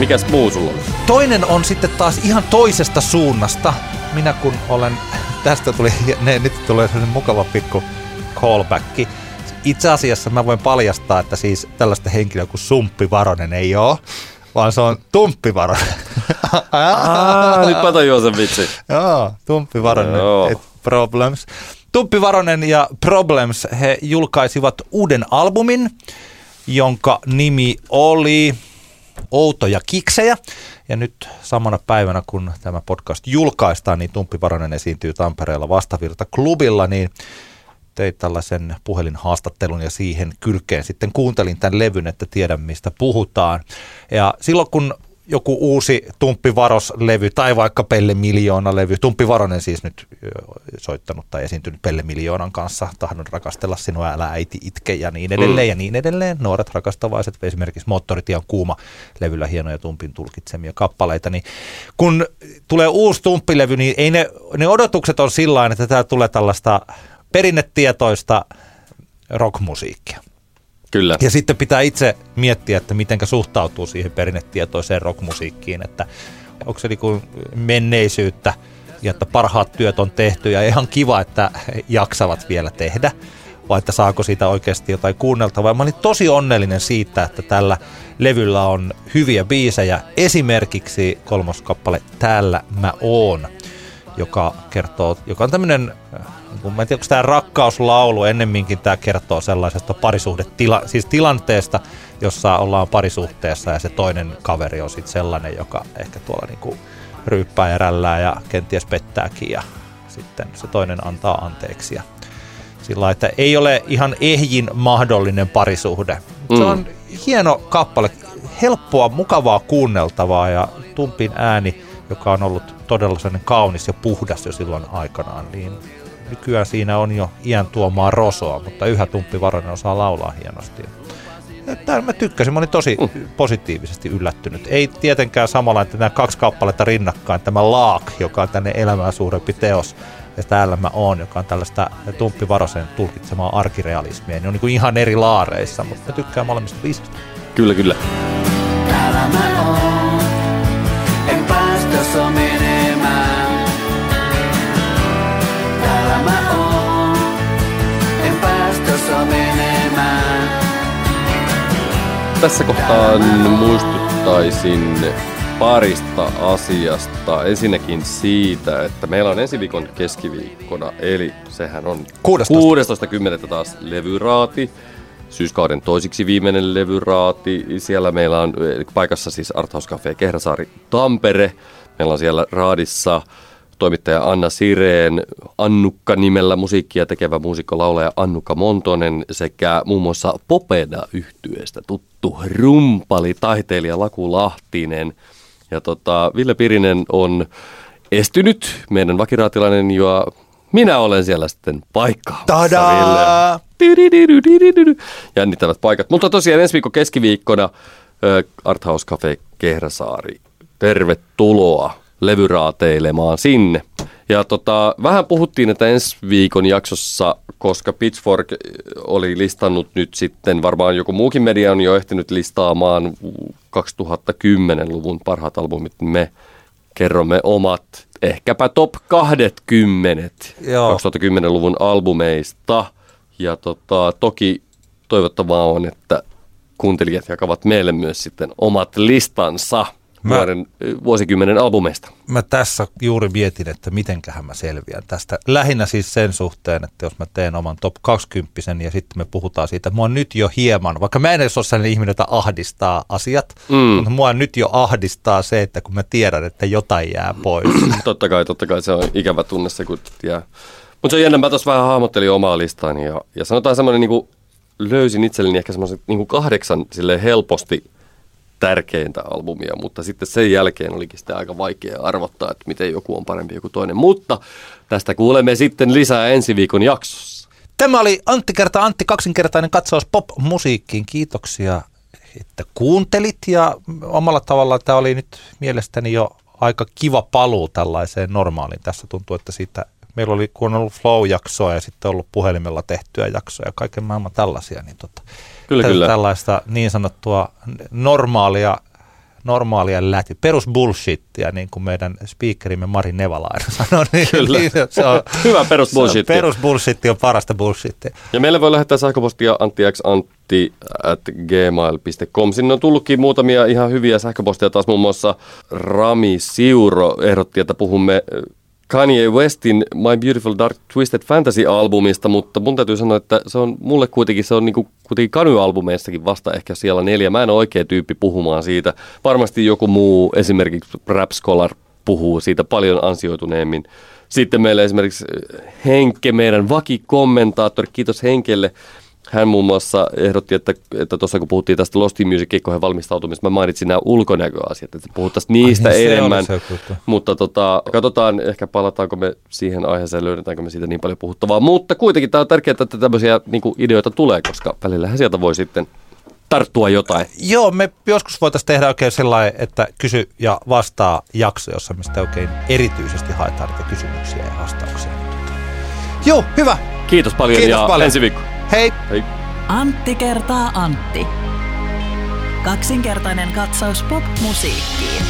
[SPEAKER 3] Mikäs muu sulla on?
[SPEAKER 2] Toinen on sitten taas ihan toisesta suunnasta. Minä kun olen, tästä tuli, ne, nyt tulee sellainen mukava pikku callback. Itse asiassa mä voin paljastaa, että siis tällaista henkilöä kuin Sumppi Varonen ei ole, vaan se on Tumppi Varonen.
[SPEAKER 3] ah, nyt mä tajuan sen vitsi.
[SPEAKER 2] Joo, Tumppi Varonen, Joo. Problems. Tumppi Varonen ja Problems, he julkaisivat uuden albumin, jonka nimi oli outoja kiksejä. Ja nyt samana päivänä, kun tämä podcast julkaistaan, niin Tumppi Varonen esiintyy Tampereella Vastavirta klubilla, niin tein tällaisen puhelinhaastattelun ja siihen kylkeen sitten kuuntelin tämän levyn, että tiedän mistä puhutaan. Ja silloin kun joku uusi Tumppi Varos-levy tai vaikka Pelle Miljoona-levy. Tumppi Varonen siis nyt soittanut tai esiintynyt Pelle Miljoonan kanssa. Tahdon rakastella sinua, älä äiti itke ja niin edelleen mm. ja niin edelleen. Nuoret rakastavaiset, esimerkiksi Moottoritie on kuuma levyllä hienoja Tumpin tulkitsemia kappaleita. Niin kun tulee uusi Tumppilevy, niin ei ne, ne odotukset on sillä että tämä tulee tällaista perinnetietoista rockmusiikkia.
[SPEAKER 3] Kyllä.
[SPEAKER 2] Ja sitten pitää itse miettiä, että miten suhtautuu siihen perinnetietoiseen rockmusiikkiin, että onko se niin menneisyyttä ja että parhaat työt on tehty ja ihan kiva, että jaksavat vielä tehdä, vai että saako siitä oikeasti jotain kuunneltavaa. Mä olin tosi onnellinen siitä, että tällä levyllä on hyviä biisejä, esimerkiksi kolmoskappale Täällä mä oon, joka kertoo, joka on tämmöinen kun mä en tiedä, onko tämä rakkauslaulu ennemminkin tämä kertoo sellaisesta parisuhdetila, siis tilanteesta, jossa ollaan parisuhteessa ja se toinen kaveri on sitten sellainen, joka ehkä tuolla niinku ryyppää ja rällää ja kenties pettääkin ja sitten se toinen antaa anteeksi. Ja sillä että ei ole ihan ehjin mahdollinen parisuhde. Mm. Se on hieno kappale, helppoa, mukavaa kuunneltavaa ja Tumpin ääni, joka on ollut todella sellainen kaunis ja puhdas jo silloin aikanaan, niin nykyään siinä on jo iän tuomaa rosoa, mutta yhä Tumppi Varonen osaa laulaa hienosti. Tämä mä tykkäsin, mä olin tosi mm. positiivisesti yllättynyt. Ei tietenkään samalla, että nämä kaksi kappaletta rinnakkain, tämä Laak, joka on tänne elämää suurempi teos, ja täällä mä oon, joka on tällaista Tumppi Varosen tulkitsemaa arkirealismia. Ne on niin kuin ihan eri laareissa, mutta mä tykkään molemmista biisistä.
[SPEAKER 3] Kyllä, kyllä.
[SPEAKER 8] Täällä mä oon,
[SPEAKER 3] Tässä kohtaa muistuttaisin parista asiasta. Ensinnäkin siitä, että meillä on ensi viikon keskiviikkona, eli sehän on 16.10. taas levyraati. Syyskauden toisiksi viimeinen levyraati. Siellä meillä on paikassa siis Arthouse Cafe Kehrasaari Tampere. Meillä on siellä raadissa toimittaja Anna Sireen, Annukka nimellä musiikkia tekevä muusikko laulaja Annukka Montonen sekä muun muassa popeda yhtyeestä tuttu rumpali, taiteilija Laku Lahtinen. Ja tota, Ville Pirinen on estynyt, meidän vakiraatilainen, jo minä olen siellä sitten paikkaamassa,
[SPEAKER 2] Tadaa!
[SPEAKER 3] Jännittävät paikat. Mutta tosiaan ensi viikon keskiviikkona Arthouse Cafe Kehräsaari. Tervetuloa levyraateilemaan sinne. Ja tota, vähän puhuttiin, että ensi viikon jaksossa, koska Pitchfork oli listannut nyt sitten, varmaan joku muukin media on jo ehtinyt listaamaan 2010-luvun parhaat albumit, me kerromme omat, ehkäpä top 20
[SPEAKER 2] Joo.
[SPEAKER 3] 2010-luvun albumeista. Ja tota, toki toivottavaa on, että kuuntelijat jakavat meille myös sitten omat listansa
[SPEAKER 2] Mä-
[SPEAKER 3] vuoden, vuosikymmenen albumeista.
[SPEAKER 2] Mä tässä juuri mietin, että mitenköhän mä selviän tästä. Lähinnä siis sen suhteen, että jos mä teen oman top 20 ja sitten me puhutaan siitä, mua nyt jo hieman, vaikka mä en edes ole sellainen ihminen, jota ahdistaa asiat, mm. mutta mua nyt jo ahdistaa se, että kun mä tiedän, että jotain jää pois.
[SPEAKER 3] totta kai, totta kai se on ikävä tunne se, kun jää. Mutta se on jännä, mä tuossa vähän hahmottelin omaa listaani ja, ja sanotaan semmoinen niin löysin itselleni ehkä semmoisen niin kahdeksan sille helposti tärkeintä albumia, mutta sitten sen jälkeen olikin sitä aika vaikea arvottaa, että miten joku on parempi joku toinen. Mutta tästä kuulemme sitten lisää ensi viikon jaksossa.
[SPEAKER 2] Tämä oli Antti kerta Antti kaksinkertainen katsaus pop-musiikkiin. Kiitoksia, että kuuntelit ja omalla tavallaan tämä oli nyt mielestäni jo aika kiva paluu tällaiseen normaaliin. Tässä tuntuu, että siitä meillä oli, kun on ollut flow-jaksoa ja sitten ollut puhelimella tehtyä jaksoja ja kaiken maailman tällaisia, niin tota,
[SPEAKER 3] Kyllä, kyllä.
[SPEAKER 2] tällaista niin sanottua normaalia normaalia läti, perus bullshittia, niin kuin meidän speakerimme Mari Nevala aina sanoi. Niin,
[SPEAKER 3] Kyllä.
[SPEAKER 2] niin se on,
[SPEAKER 3] Hyvä perus bullshittia.
[SPEAKER 2] Perus bullshitti on parasta bullshittia.
[SPEAKER 3] Ja meille voi lähettää sähköpostia anttixantti at gmail.com. Sinne on tullutkin muutamia ihan hyviä sähköposteja taas muun muassa Rami Siuro ehdotti, että puhumme Kanye Westin My Beautiful Dark Twisted Fantasy-albumista, mutta mun täytyy sanoa, että se on mulle kuitenkin, se on niinku, kuitenkin Kanye-albumeistakin vasta ehkä siellä neljä. Mä en ole oikea tyyppi puhumaan siitä. Varmasti joku muu, esimerkiksi Rap Scholar, puhuu siitä paljon ansioituneemmin. Sitten meillä esimerkiksi Henkke, meidän vakikommentaattori, kiitos Henkelle. Hän muun muassa ehdotti, että että tuossa kun puhuttiin tästä Lost in Music-keikkoihin valmistautumista, mä mainitsin nämä ulkonäköasiat, että puhuttaisiin niistä
[SPEAKER 2] niin, se oli
[SPEAKER 3] enemmän.
[SPEAKER 2] se.
[SPEAKER 3] Mutta tota, katsotaan, ehkä palataanko me siihen aiheeseen, löydetäänkö me siitä niin paljon puhuttavaa. Mutta kuitenkin tämä on tärkeää, että tämmöisiä niin ideoita tulee, koska välillähän sieltä voi sitten tarttua jotain.
[SPEAKER 2] Joo, me joskus voitaisiin tehdä oikein sellainen, että kysy ja vastaa jakso, jossa me sitten oikein erityisesti haetaan niitä kysymyksiä ja vastauksia. Joo, hyvä.
[SPEAKER 3] Kiitos paljon
[SPEAKER 2] Kiitos
[SPEAKER 3] ja
[SPEAKER 2] paljon.
[SPEAKER 3] ensi viikko.
[SPEAKER 2] Hei!
[SPEAKER 3] Hei.
[SPEAKER 1] Antti kertaa Antti. Kaksinkertainen katsaus pop-musiikkiin.